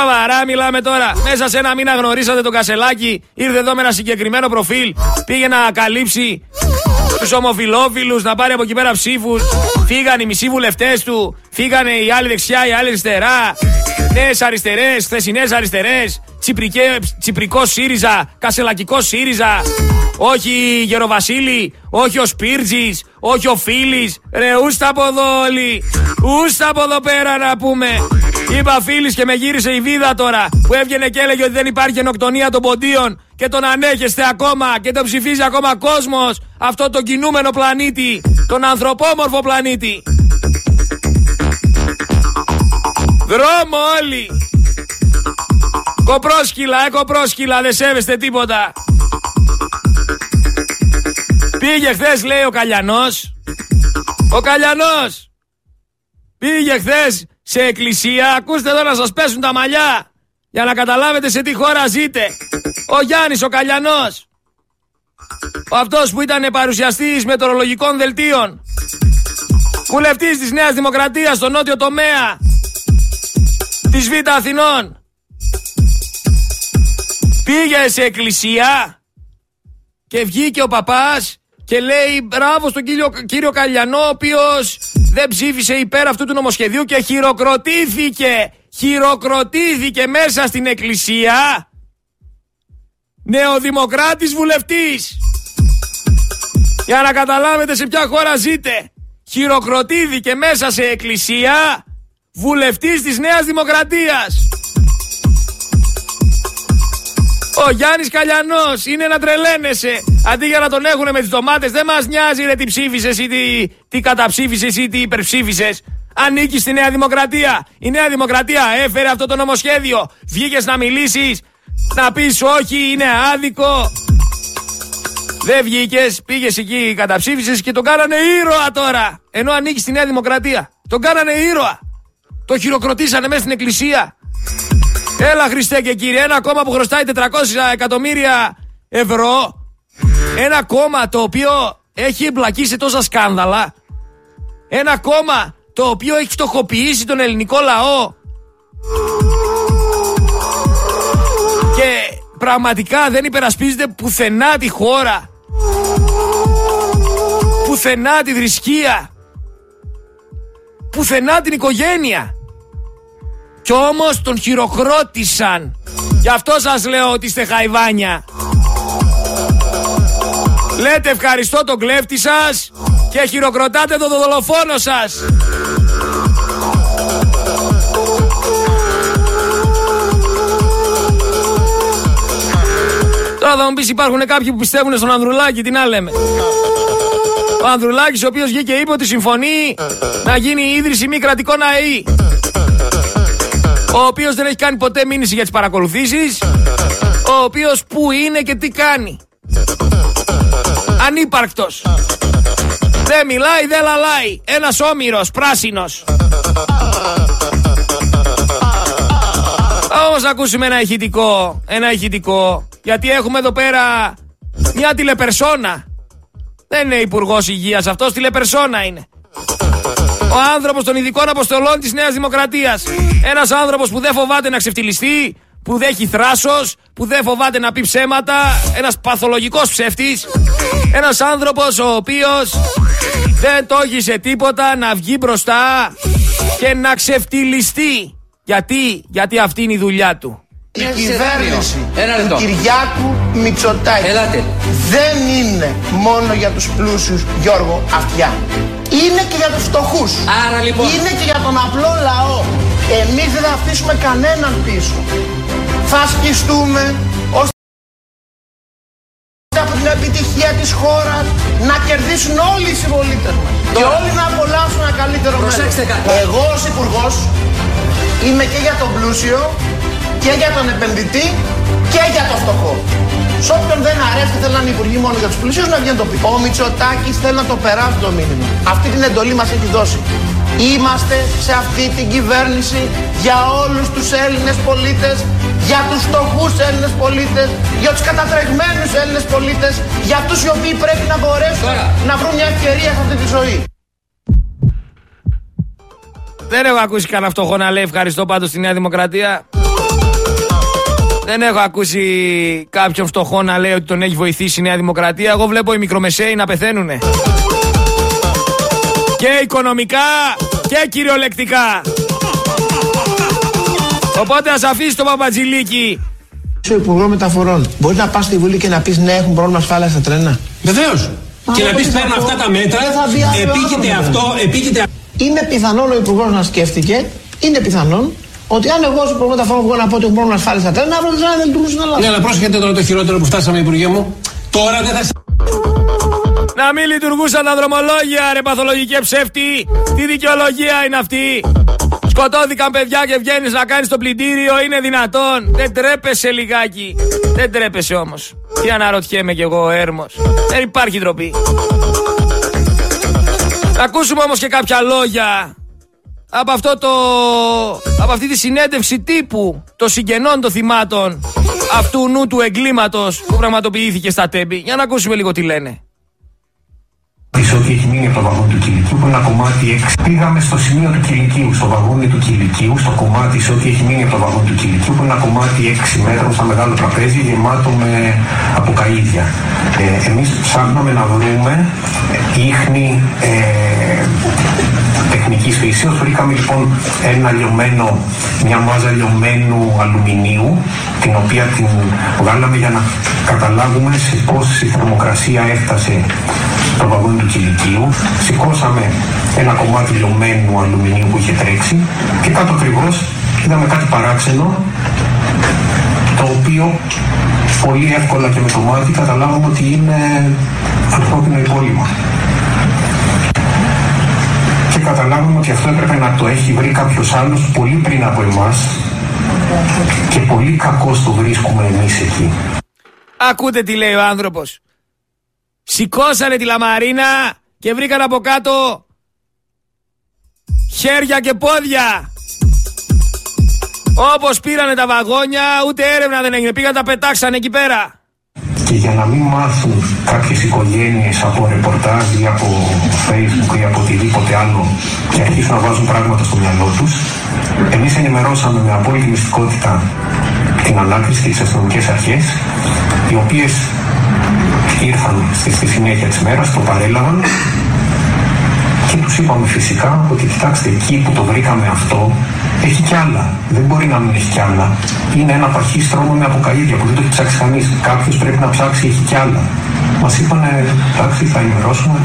Σοβαρά μιλάμε τώρα. Μέσα σε ένα μήνα γνωρίσατε τον Κασελάκη. Ήρθε εδώ με ένα συγκεκριμένο προφίλ. Πήγε να καλύψει τους ομοφυλόφιλους, να πάρει από εκεί πέρα ψήφους. Φύγανε οι μισοί βουλευτές του. Φύγανε οι άλλοι δεξιά, οι άλλοι αριστερά. Νέες αριστερές, χθεσινές αριστερές. Τσιπρικό ΣΥΡΙΖΑ, Κασελακικό ΣΥΡΙΖΑ. Όχι Γεροβασίλη, όχι ο Σπίρτζης, όχι ο Φίλης. Ρε, ούστα από εδώ όλοι. Ούστα από εδώ πέρα να πούμε. Είπα φίλης και με γύρισε η βίδα τώρα που έβγαινε και έλεγε ότι δεν υπάρχει γενοκτονία των ποντίων και τον ανέχεστε ακόμα και τον ψηφίζει ακόμα κόσμος αυτό το κινούμενο πλανήτη, τον ανθρωπόμορφο πλανήτη. Δρόμο όλοι! Κοπρόσκυλα, ε κοπρόσκυλα, δεν σέβεστε τίποτα. Πήγε χθες, λέει ο Καλιανός. Ο Καλιανός. Πήγε χθες σε εκκλησία. Ακούστε εδώ να σας πέσουν τα μαλλιά. Για να καταλάβετε σε τι χώρα ζείτε. Ο Γιάννης ο Καλιανός. Ο αυτός που ήταν παρουσιαστής μετεωρολογικών δελτίων. Βουλευτής της Νέας Δημοκρατίας στο νότιο τομέα της Β' Αθηνών. Πήγε σε εκκλησία και βγήκε ο παπάς και λέει μπράβο στον κύριο, κύριο Καλιανό ο οποίος δεν ψήφισε υπέρ αυτού του νομοσχεδίου και χειροκροτήθηκε χειροκροτήθηκε μέσα στην εκκλησία νεοδημοκράτης βουλευτής. Για να καταλάβετε σε ποια χώρα ζείτε. Χειροκροτήθηκε μέσα σε εκκλησία βουλευτής της Νέας Δημοκρατίας. Ο Γιάννης Καλιανός είναι να τρελαίνεσαι. Αντί για να τον έχουν με τις ντομάτες δεν μας νοιάζει ρε τι ψήφισες ή τι, τι καταψήφισες ή τι υπερψήφισες. Ανήκει στη Νέα Δημοκρατία. Η Νέα Δημοκρατία έφερε αυτό το νομοσχέδιο. Βγήκες να μιλήσεις, να πεις όχι, είναι άδικο. Δεν βγήκες, πήγες εκεί, καταψήφισες και τον κάνανε ήρωα τώρα. Ενώ ανήκει στη Νέα Δημοκρατία. Τον κάνανε ήρωα. Το χειροκροτήσανε μέσα στην εκκλησία. Έλα Χριστέ και κύριε, ένα κόμμα που χρωστάει 400 εκατομμύρια ευρώ. Ένα κόμμα το οποίο έχει εμπλακεί σε τόσα σκάνδαλα. Ένα κόμμα το οποίο έχει φτωχοποιήσει τον ελληνικό λαό και πραγματικά δεν υπερασπίζεται πουθενά τη χώρα πουθενά τη θρησκεία πουθενά την οικογένεια κι όμως τον χειροκρότησαν γι' αυτό σας λέω ότι είστε χαϊβάνια Λέτε ευχαριστώ τον κλέφτη σας και χειροκροτάτε τον δολοφόνο σας. Τώρα θα μου πεις υπάρχουν κάποιοι που πιστεύουν στον Ανδρουλάκη, τι να λέμε. Ο Ανδρουλάκης ο οποίος βγήκε είπε ότι συμφωνεί να γίνει η ίδρυση μη κρατικών ΑΕΗ. Ο οποίος δεν έχει κάνει ποτέ μήνυση για τις παρακολουθήσεις. Ο οποίος που είναι και τι κάνει. Ανύπαρκτος. Δεν μιλάει, δεν λαλάει. Ένας όμηρος, πράσινος. Όμως ακούσουμε ένα ηχητικό. Ένα ηχητικό. Γιατί έχουμε εδώ πέρα μια τηλεπερσόνα. Δεν είναι υπουργός υγείας αυτός, τηλεπερσόνα είναι. Ο άνθρωπος των ειδικών αποστολών της Νέας Δημοκρατίας. Ένας άνθρωπος που δεν φοβάται να ξεφτυλιστεί, που δεν έχει θράσος, που δεν φοβάται να πει ψέματα. Ένας παθολογικός ψεύτης. Ένας άνθρωπος ο οποίος δεν το σε τίποτα να βγει μπροστά και να ξεφτυλιστεί. Γιατί, γιατί αυτή είναι η δουλειά του. Η κυβέρνηση του Κυριάκου Μητσοτάκη Ελάτε. δεν είναι μόνο για τους πλούσιους Γιώργο Αυτιά. Είναι και για τους φτωχούς. Άρα λοιπόν. Είναι και για τον απλό λαό. Εμείς δεν θα αφήσουμε κανέναν πίσω. Θα σκιστούμε ώστε από την επιτυχία της χώρας να κερδίσουν όλοι οι συμπολίτες μας. Και όλοι να απολαύσουν ένα καλύτερο μέλλον. Εγώ ως υπουργός είμαι και για τον πλούσιο και για τον επενδυτή και για τον φτωχό. Σε όποιον δεν αρέσει θέλει να είναι υπουργοί μόνο για τους πλουσίου να βγαίνει το πει. Ο Μητσοτάκης θέλει να το περάσει το μήνυμα. Αυτή την εντολή μας έχει δώσει. Είμαστε σε αυτή την κυβέρνηση για όλους τους Έλληνες πολίτες, για τους φτωχούς Έλληνες πολίτες, για τους κατατρεγμένους Έλληνες πολίτες, για αυτούς οι οποίοι πρέπει να μπορέσουν να βρουν μια ευκαιρία σε αυτή τη ζωή. Δεν έχω ακούσει κανένα φτωχό να λέει ευχαριστώ πάντως στη Νέα Δημοκρατία. Δεν έχω ακούσει κάποιον φτωχό να λέει ότι τον έχει βοηθήσει η Νέα Δημοκρατία. Εγώ βλέπω οι μικρομεσαίοι να πεθαίνουνε. Και οικονομικά και κυριολεκτικά. Οπότε ας αφήσει το Παπατζηλίκι. Είσαι Υπουργό Μεταφορών. Μπορείς να πας στη Βουλή και να πεις ναι, έχουν πρόβλημα ασφάλεια στα τρένα. Βεβαίως. Και να πεις παίρνω αυτά τα μέτρα. Επίκειται αυτό, επίκειται. Είναι πιθανόν ο Υπουργός να σκέφτηκε, είναι πιθανόν ότι αν εγώ σου πω μεταφορών βγω να πω ότι έχουν πρόβλημα ασφάλεια στα τρένα, αύριο δεν δεν λειτουργούν στην Ελλάδα. Ναι, αλλά πρόσεχετε τώρα το χειρότερο που φτάσαμε, Υπουργέ μου. Τώρα δεν θα. Να μην λειτουργούσαν τα δρομολόγια, ρε παθολογικέ ψεύτη. Τι δικαιολογία είναι αυτή; Σκοτώθηκαν παιδιά και βγαίνεις να κάνεις το πλυντήριο, είναι δυνατόν. Δεν τρέπεσαι λιγάκι. Δεν τρέπεσαι όμως. Τι αναρωτιέμαι κι εγώ, έρμος. Δεν υπάρχει ντροπή. Να ακούσουμε όμως και κάποια λόγια από, αυτό το, από αυτή τη συνέντευξη τύπου των συγγενών των θυμάτων αυτού νου του εγκλήματος που πραγματοποιήθηκε στα τέμπη. Για να ακούσουμε λίγο τι λένε ότι έχει μείνει από το βαγόνι του κηλικίου, που είναι ένα κομμάτι 6. Πήγαμε στο σημείο του κηλικίου, στο βαγόνι του κηλικίου, στο κομμάτι σε ό,τι έχει μείνει από το βαγόνι του κηλικίου, που είναι ένα κομμάτι 6 μέτρων, σαν μεγάλο τραπέζι, γεμάτο με αποκαίδια. Ε, εμείς ψάχναμε να βρούμε ίχνη ε, τεχνική φύσεως. Βρήκαμε λοιπόν ένα λιωμένο, μια μάζα λιωμένου αλουμινίου, την οποία την βγάλαμε για να καταλάβουμε σε πόση θερμοκρασία έφτασε το βαγόνι του κηλικίου. Σηκώσαμε ένα κομμάτι λιωμένου αλουμινίου που είχε τρέξει και κάτω ακριβώς είδαμε κάτι παράξενο το οποίο πολύ εύκολα και με το μάτι καταλάβαμε ότι είναι ανθρώπινο υπόλοιμα. Και καταλάβαμε ότι αυτό έπρεπε να το έχει βρει κάποιος άλλος πολύ πριν από εμάς και πολύ κακός το βρίσκουμε εμείς εκεί. Ακούτε τι λέει ο άνθρωπος. Σηκώσανε τη λαμαρίνα και βρήκαν από κάτω χέρια και πόδια. Όπως πήρανε τα βαγόνια, ούτε έρευνα δεν έγινε. Πήγαν τα πετάξανε εκεί πέρα. Και για να μην μάθουν κάποιες οικογένειες από ρεπορτάζ ή από facebook ή από οτιδήποτε άλλο και αρχίσουν να βάζουν πράγματα στο μυαλό τους, εμείς ενημερώσαμε με απόλυτη μυστικότητα την ανάκριση και τις αστυνομικές αρχές, οι οποίες ήρθαν στη συνέχεια της μέρας, το παρέλαβαν και τους είπαμε φυσικά ότι κοιτάξτε εκεί που το βρήκαμε αυτό έχει κι άλλα. Δεν μπορεί να μην έχει κι άλλα. Είναι ένα παχύ στρώμα με αποκαλύδια που δεν το έχει ψάξει κανείς. Κάποιος πρέπει να ψάξει, έχει κι άλλα. Μας είπαν, εντάξει, θα ενημερώσουμε.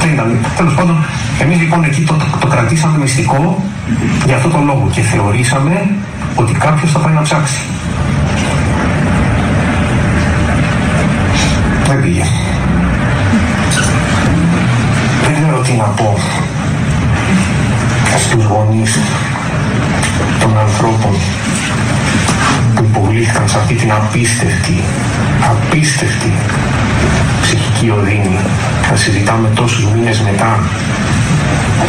Δεν ήταν. Τέλος πάντων, εμείς λοιπόν εκεί το, το, το κρατήσαμε μυστικό για αυτό το λόγο και θεωρήσαμε ότι κάποιος θα πάει να ψάξει. Δεν πήγε. Δεν ξέρω τι να πω στους γονείς των ανθρώπων που υποβλήθηκαν σε αυτή την απίστευτη, απίστευτη ψυχική οδύνη. Θα συζητάμε τόσους μήνες μετά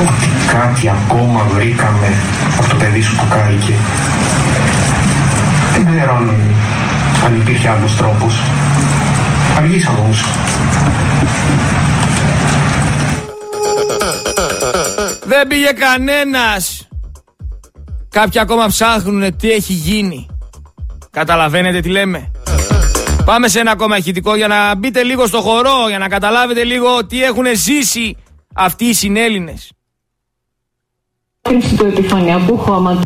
ότι κάτι ακόμα βρήκαμε από το παιδί σου που κάηκε. Δεν ξέρω αν, αν υπήρχε άλλος τρόπος. Αργήσαμε όμως. Δεν πήγε κανένας. Κάποιοι ακόμα ψάχνουν τι έχει γίνει. Καταλαβαίνετε τι λέμε. Πάμε σε ένα ακόμα ηχητικό για να μπείτε λίγο στο χορό, για να καταλάβετε λίγο τι έχουν ζήσει αυτοί οι συνέλληνες. του επιφανειακού χώματος.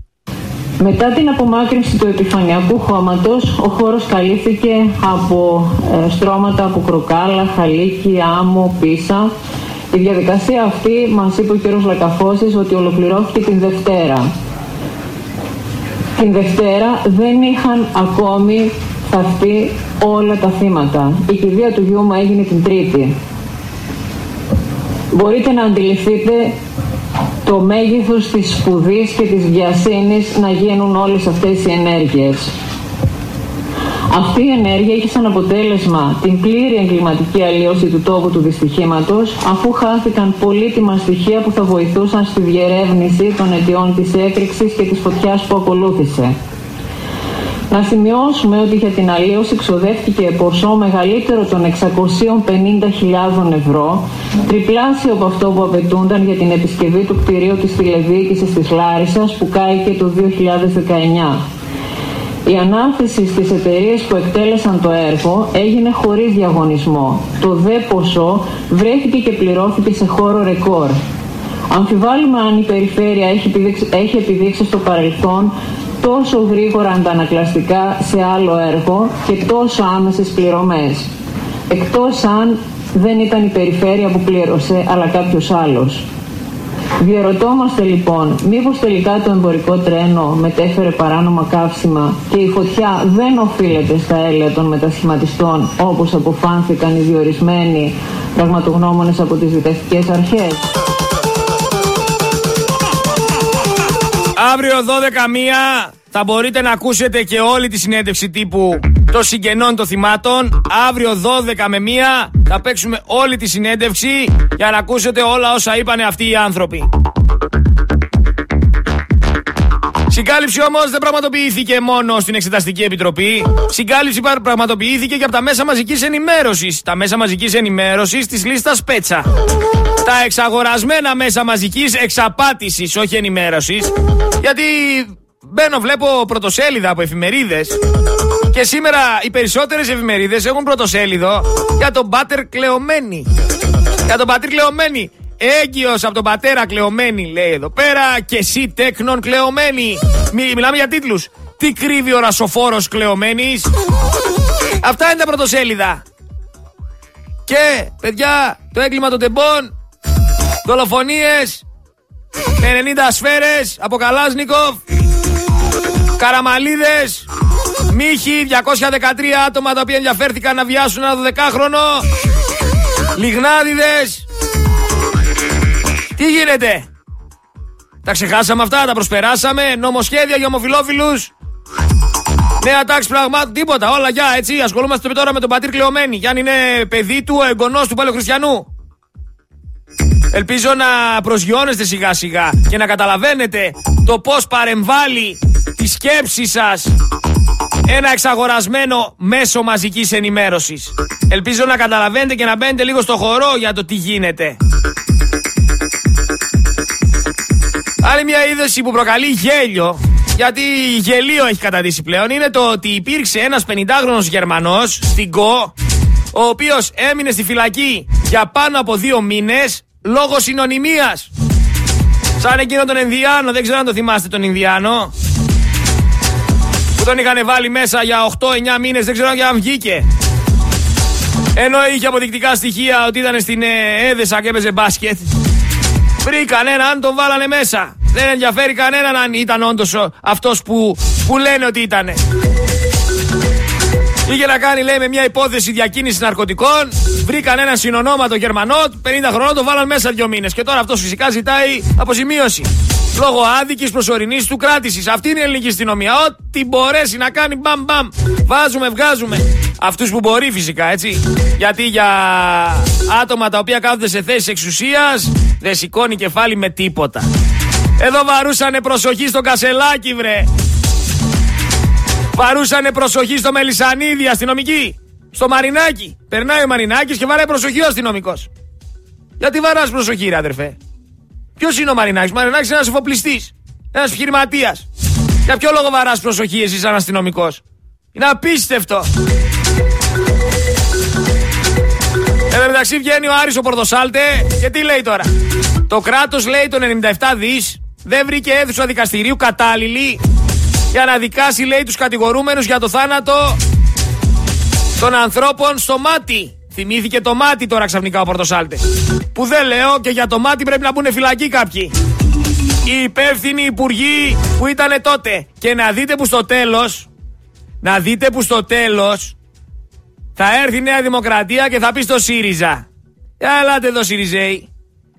Μετά την απομάκρυνση του επιφανειακού χώματος, ο χώρος καλύφθηκε από ε, στρώματα από κροκάλα, χαλίκι, άμμο, πίσα η διαδικασία αυτή μας είπε ο κ. Λακαφώσης ότι ολοκληρώθηκε την Δευτέρα. Την Δευτέρα δεν είχαν ακόμη θαυτεί όλα τα θύματα. Η κηδεία του γιού μου έγινε την Τρίτη. Μπορείτε να αντιληφθείτε το μέγεθος της σπουδής και της βιασύνης να γίνουν όλες αυτές οι ενέργειες. Αυτή η ενέργεια είχε σαν αποτέλεσμα την πλήρη εγκληματική αλλίωση του τόπου του δυστυχήματος αφού χάθηκαν πολύτιμα στοιχεία που θα βοηθούσαν στη διερεύνηση των αιτιών της έκρηξης και της φωτιάς που ακολούθησε. Να σημειώσουμε ότι για την αλλίωση ξοδεύτηκε ποσό μεγαλύτερο των 650.000 ευρώ, τριπλάσιο από αυτό που απαιτούνταν για την επισκευή του κτηρίου της τηλεδιοίκησης της Λάρισας που κάηκε το 2019. Η ανάθεση στις εταιρείες που εκτέλεσαν το έργο έγινε χωρίς διαγωνισμό. Το δε ποσό βρέθηκε και πληρώθηκε σε χώρο ρεκόρ. Αμφιβάλλουμε αν η περιφέρεια έχει επιδείξει, έχει επιδείξει στο παρελθόν τόσο γρήγορα αντανακλαστικά σε άλλο έργο και τόσο άμεσες πληρωμές. Εκτός αν δεν ήταν η περιφέρεια που πλήρωσε, αλλά κάποιος άλλος. Διαρωτόμαστε λοιπόν, μήπως τελικά το εμπορικό τρένο μετέφερε παράνομα καύσιμα και η φωτιά δεν οφείλεται στα έλαια των μετασχηματιστών όπως αποφάνθηκαν οι διορισμένοι πραγματογνώμονες από τις δικαστικές αρχές; Αύριο 12 μία θα μπορείτε να ακούσετε και όλη τη συνέντευξη τύπου των συγγενών των θυμάτων. Αύριο 12 με 1 θα παίξουμε όλη τη συνέντευξη για να ακούσετε όλα όσα είπαν αυτοί οι άνθρωποι. Συγκάλυψη όμως δεν πραγματοποιήθηκε μόνο στην Εξεταστική Επιτροπή. Συγκάλυψη πραγματοποιήθηκε και από τα μέσα μαζικής ενημέρωσης. Τα μέσα μαζικής ενημέρωσης της λίστας Πέτσα. Τα εξαγορασμένα μέσα μαζικής εξαπάτησης, όχι ενημέρωσης. Γιατί μπαίνω, βλέπω πρωτοσέλιδα από εφημερίδες. Και σήμερα οι περισσότερες εφημερίδες έχουν πρωτοσέλιδο για τον Πάτερ Κλεωμένη. Για τον Πατήρ Κλεωμένη. Έγκυος από τον πατέρα κλεωμένη λέει εδώ πέρα και εσύ τέκνον κλεωμένη. μιλάμε για τίτλους. Τι κρύβει ο ρασοφόρος κλεωμένης; Αυτά είναι τα πρωτοσέλιδα. Και παιδιά το έγκλημα των τεμπών. Δολοφονίες. Με 90 σφαίρες από Καλάσνικοφ. Καραμαλίδες. Μύχη, 213 άτομα τα οποία ενδιαφέρθηκαν να βιάσουν ένα 12χρονο. Λιγνάδιδες. Τι γίνεται; Τα ξεχάσαμε αυτά, τα προσπεράσαμε. Νομοσχέδια για ομοφυλόφιλους. Νέα τάξη πραγμάτων, τίποτα. Όλα για έτσι. Ασχολούμαστε τώρα με τον πατήρ κλεωμένη. Και αν είναι παιδί του, εγγονός του παλαιοχριστιανού. Ελπίζω να προσγειώνεστε σιγά σιγά και να καταλαβαίνετε το πώς παρεμβάλλει τη σκέψη σας ένα εξαγορασμένο μέσο μαζικής ενημέρωσης. Ελπίζω να καταλαβαίνετε και να μπαίνετε λίγο στο χορό για το τι γίνεται. Άλλη μια είδωση που προκαλεί γέλιο, γιατί γελίο έχει καταδύσει πλέον, είναι το ότι υπήρξε ένας 50χρονος Γερμανός στην ΚΟ, ο οποίος έμεινε στη φυλακή για πάνω από δύο μήνες λόγω συνωνυμίας. Σαν εκείνο τον Ινδιάνο, δεν ξέρω αν το θυμάστε τον Ινδιάνο. Που τον είχαν βάλει μέσα για 8-9 μήνες, δεν ξέρω αν βγήκε. Ενώ είχε αποδεικτικά στοιχεία ότι ήταν στην ε, Έδεσα και έπαιζε μπάσκετ. Βρήκαν έναν, τον βάλανε μέσα. Δεν ενδιαφέρει κανέναν αν ήταν όντως αυτός που, που λένε ότι ήταν. Είχε να κάνει, λέει, με μια υπόθεση διακίνηση ναρκωτικών. Βρήκαν έναν συνονόματο Γερμανό, 50 χρονών, το βάλαν μέσα δύο μήνες. Και τώρα αυτός φυσικά ζητάει αποζημίωση. Λόγω άδικης προσωρινής του κράτησης. Αυτή είναι η ελληνική αστυνομία. Ό,τι μπορέσει να κάνει, μπαμ μπαμ. Βάζουμε, βγάζουμε. Αυτούς που μπορεί φυσικά, έτσι. Γιατί για άτομα τα οποία κάθονται σε θέσεις εξουσίας δεν σηκώνει κεφάλι με τίποτα. Εδώ βαρούσανε προσοχή στο Κασελάκι, βρε. Βαρούσανε προσοχή στο Μελισανίδη, αστυνομική. Στο Μαρινάκι. Περνάει ο Μαρινάκης και βαράει προσοχή ο αστυνομικός. Γιατί βαράς προσοχή, ρε αδερφέ. Ποιος είναι ο Μαρινάκης; Ο Μαρινάκης είναι ένας εφοπλιστής. Ένας επιχειρηματίας. Για ποιο λόγο βαράς προσοχή εσύ σαν αστυνομικός; Είναι απίστευτο. Εν μεταξύ βγαίνει ο Άρης ο Πορδοσάλτε και τι λέει τώρα; Το κράτος λέει το 97 δις δεν βρήκε αίθουσα δικαστηρίου κατάλληλη για να δικάσει λέει τους κατηγορούμενους για το θάνατο των ανθρώπων στο μάτι. Θυμήθηκε το μάτι τώρα ξαφνικά ο Πορτοσάλτε. Που δεν λέω και για το μάτι πρέπει να μπουν φυλακοί κάποιοι. Οι υπεύθυνοι υπουργοί που ήταν τότε. Και να δείτε που στο τέλος, να δείτε που στο τέλος θα έρθει η Νέα Δημοκρατία και θα πει στο ΣΥΡΙΖΑ. Για ελάτε εδώ ΣΥΡΙΖΕΙ.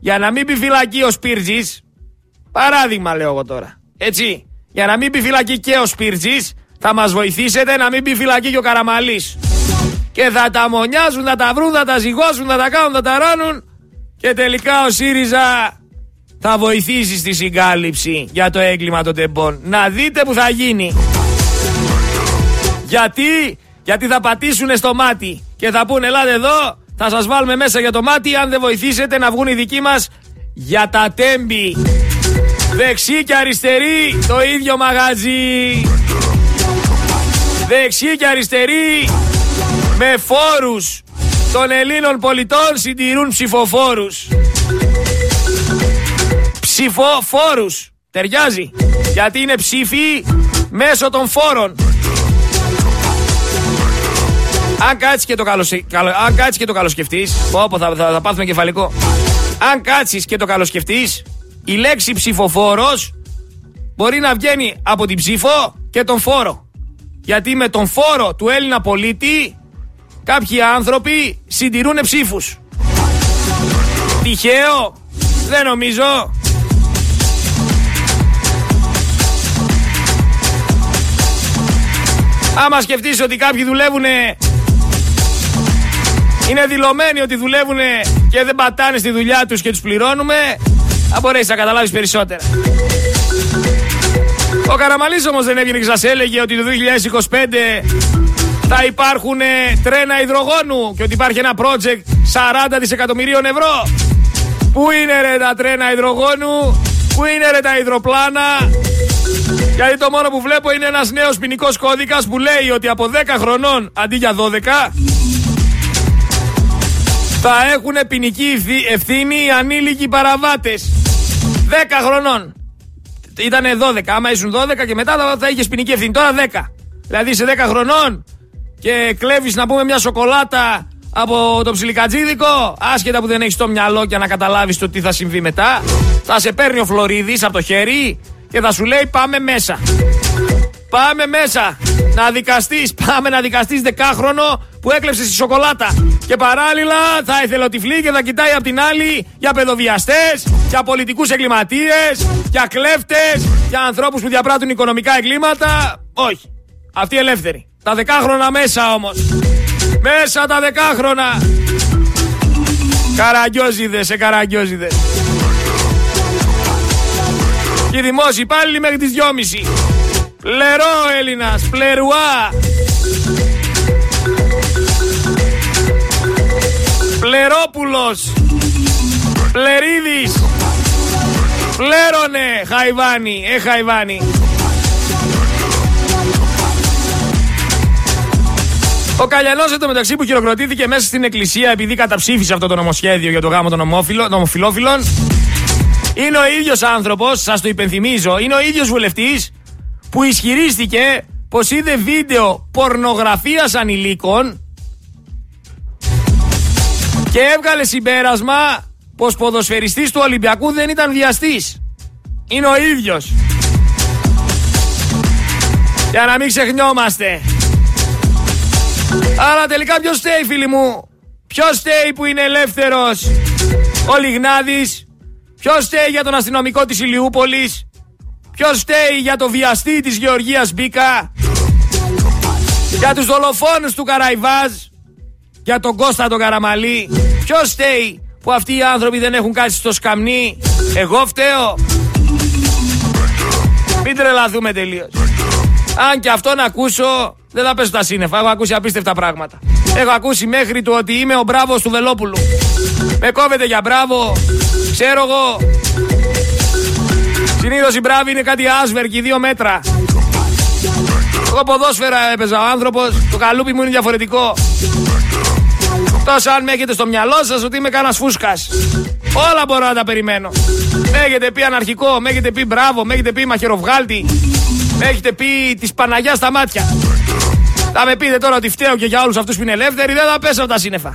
Για να μην πει φυλακή ο Σπίρτζης, παράδειγμα λέω εγώ τώρα. Έτσι. Για να μην πει φυλακή και ο Σπίρτζης, θα μας βοηθήσετε να μην πει φυλακή και ο Καραμαλής. Και θα τα μονιάζουν, θα τα βρουν, θα τα ζυγώσουν, θα τα κάνουν, θα τα ράνουν. Και τελικά ο ΣΥΡΙΖΑ θα βοηθήσει στη συγκάλυψη για το έγκλημα των τεμπών. Να δείτε που θα γίνει. Γιατί γιατί θα πατήσουν στο μάτι και θα πούνε ελάτε εδώ, θα σας βάλουμε μέσα για το μάτι αν δεν βοηθήσετε να βγουν οι δικοί μας για τα τέμπη. Δεξί και αριστερή το ίδιο μαγαζί. Δεξί και αριστερή με φόρους των Ελλήνων πολιτών συντηρούν ψηφοφόρους. Ψηφοφόρους. Ταιριάζει. Γιατί είναι ψήφοι μέσω των φόρων. Αν κάτσεις και το, καλο... Αν κάτσεις και το καλοσκεφτείς, όπου θα, θα, θα πάθουμε κεφαλικό. Αν κάτσεις και το καλοσκεφτείς, η λέξη ψηφοφόρος μπορεί να βγαίνει από την ψήφο και τον φόρο. Γιατί με τον φόρο του Έλληνα πολίτη κάποιοι άνθρωποι συντηρούν ψήφους. Τυχαίο, δεν νομίζω. Άμα σκεφτείς ότι κάποιοι δουλεύουν είναι δηλωμένοι ότι δουλεύουν και δεν πατάνε στη δουλειά τους και τους πληρώνουμε, θα μπορέσεις να καταλάβεις περισσότερα. Ο Καραμαλής όμως δεν έβγαινε και σας έλεγε ότι το 2025 θα υπάρχουν τρένα υδρογόνου και ότι υπάρχει ένα project 40 δισεκατομμυρίων ευρώ. Πού είναι ρε τα τρένα υδρογόνου, πού είναι ρε τα υδροπλάνα; Γιατί το μόνο που βλέπω είναι ένας νέος ποινικός κώδικας που λέει ότι από 10 χρονών αντί για 12 θα έχουν ποινική ευθύνη οι ανήλικοι παραβάτες. 10 χρονών. Ήταν 12. Άμα ήσουν 12 και μετά θα είχες ποινική ευθύνη. Τώρα 10. Δηλαδή σε 10 χρονών και κλέβεις να πούμε μια σοκολάτα από το ψιλικατζίδικο, άσχετα που δεν έχεις το μυαλό και να καταλάβεις το τι θα συμβεί μετά, θα σε παίρνει ο Φλωρίδης από το χέρι και θα σου λέει πάμε μέσα. Πάμε μέσα να δικαστείς. Πάμε να δικαστείς δεκάχρονο που έκλεψε τη σοκολάτα. Και παράλληλα θα ήθελε ο τυφλή και θα κοιτάει απ' την άλλη για παιδοβιαστές, για πολιτικούς εγκληματίες, για κλέφτες, για ανθρώπους που διαπράττουν οικονομικά εγκλήματα. Όχι. Αυτοί ελεύθεροι. Τα δεκάχρονα μέσα όμως. Μέσα τα δεκάχρονα. Καραγκιόζιδες, σε καραγκιόζιδες. Και οι δημόσιοι υπάλληλοι μέχρι τις 2.30. Πλερό Έλληνας, πλερουά. Πλερόπουλος. Πλερίδης. Πλέρωνε, Χαϊβάνι, ε Χαϊβάνι. Ο Καλιανός μεταξύ που χειροκροτήθηκε μέσα στην εκκλησία επειδή καταψήφισε αυτό το νομοσχέδιο για το γάμο των ομοφυλόφιλων είναι ο ίδιος άνθρωπος, σας το υπενθυμίζω, είναι ο ίδιος βουλευτής που ισχυρίστηκε πως είδε βίντεο πορνογραφίας ανηλίκων και έβγαλε συμπέρασμα πως ποδοσφαιριστής του Ολυμπιακού δεν ήταν βιαστής. Είναι ο ίδιος. Για να μην ξεχνιόμαστε. Άρα τελικά ποιος στέει φίλοι μου; Ποιος στέει που είναι ελεύθερος; Ο Λιγνάδης. Ποιος στέει για τον αστυνομικό της Ηλιούπολης; Ποιος φταίει για το βιαστή της Γεωργίας Μπίκα, για τους δολοφόνους του Καραϊβάζ, για τον Κώστα τον Καραμαλή; Ποιος φταίει που αυτοί οι άνθρωποι δεν έχουν κάτσει στο σκαμνί; Εγώ φταίω. Μην τρελαθούμε τελείως. Αν και αυτό να ακούσω, δεν θα πέσω τα σύννεφα. Έχω ακούσει απίστευτα πράγματα. Έχω ακούσει μέχρι του ότι είμαι ο μπράβος του Βελόπουλου. Με κόβεται για μπράβο. Ξέρω εγώ. Συνήθως η μπράβη είναι κάτι άσβερκη, δύο μέτρα. Εγώ ποδόσφαιρα έπαιζα ο άνθρωπος, το καλούπι μου είναι διαφορετικό. Τόσο αν με έχετε στο μυαλό σας ότι είμαι κανένας φούσκας. Όλα μπορώ να τα περιμένω. Με έχετε πει αναρχικό, με έχετε πει μπράβο, με έχετε πει μαχαιροβγάλτη, με έχετε πει τη Παναγιάς στα μάτια. Θα με πείτε τώρα ότι φταίω και για όλους αυτούς που είναι ελεύθεροι, δεν θα πέσω από τα σύννεφα.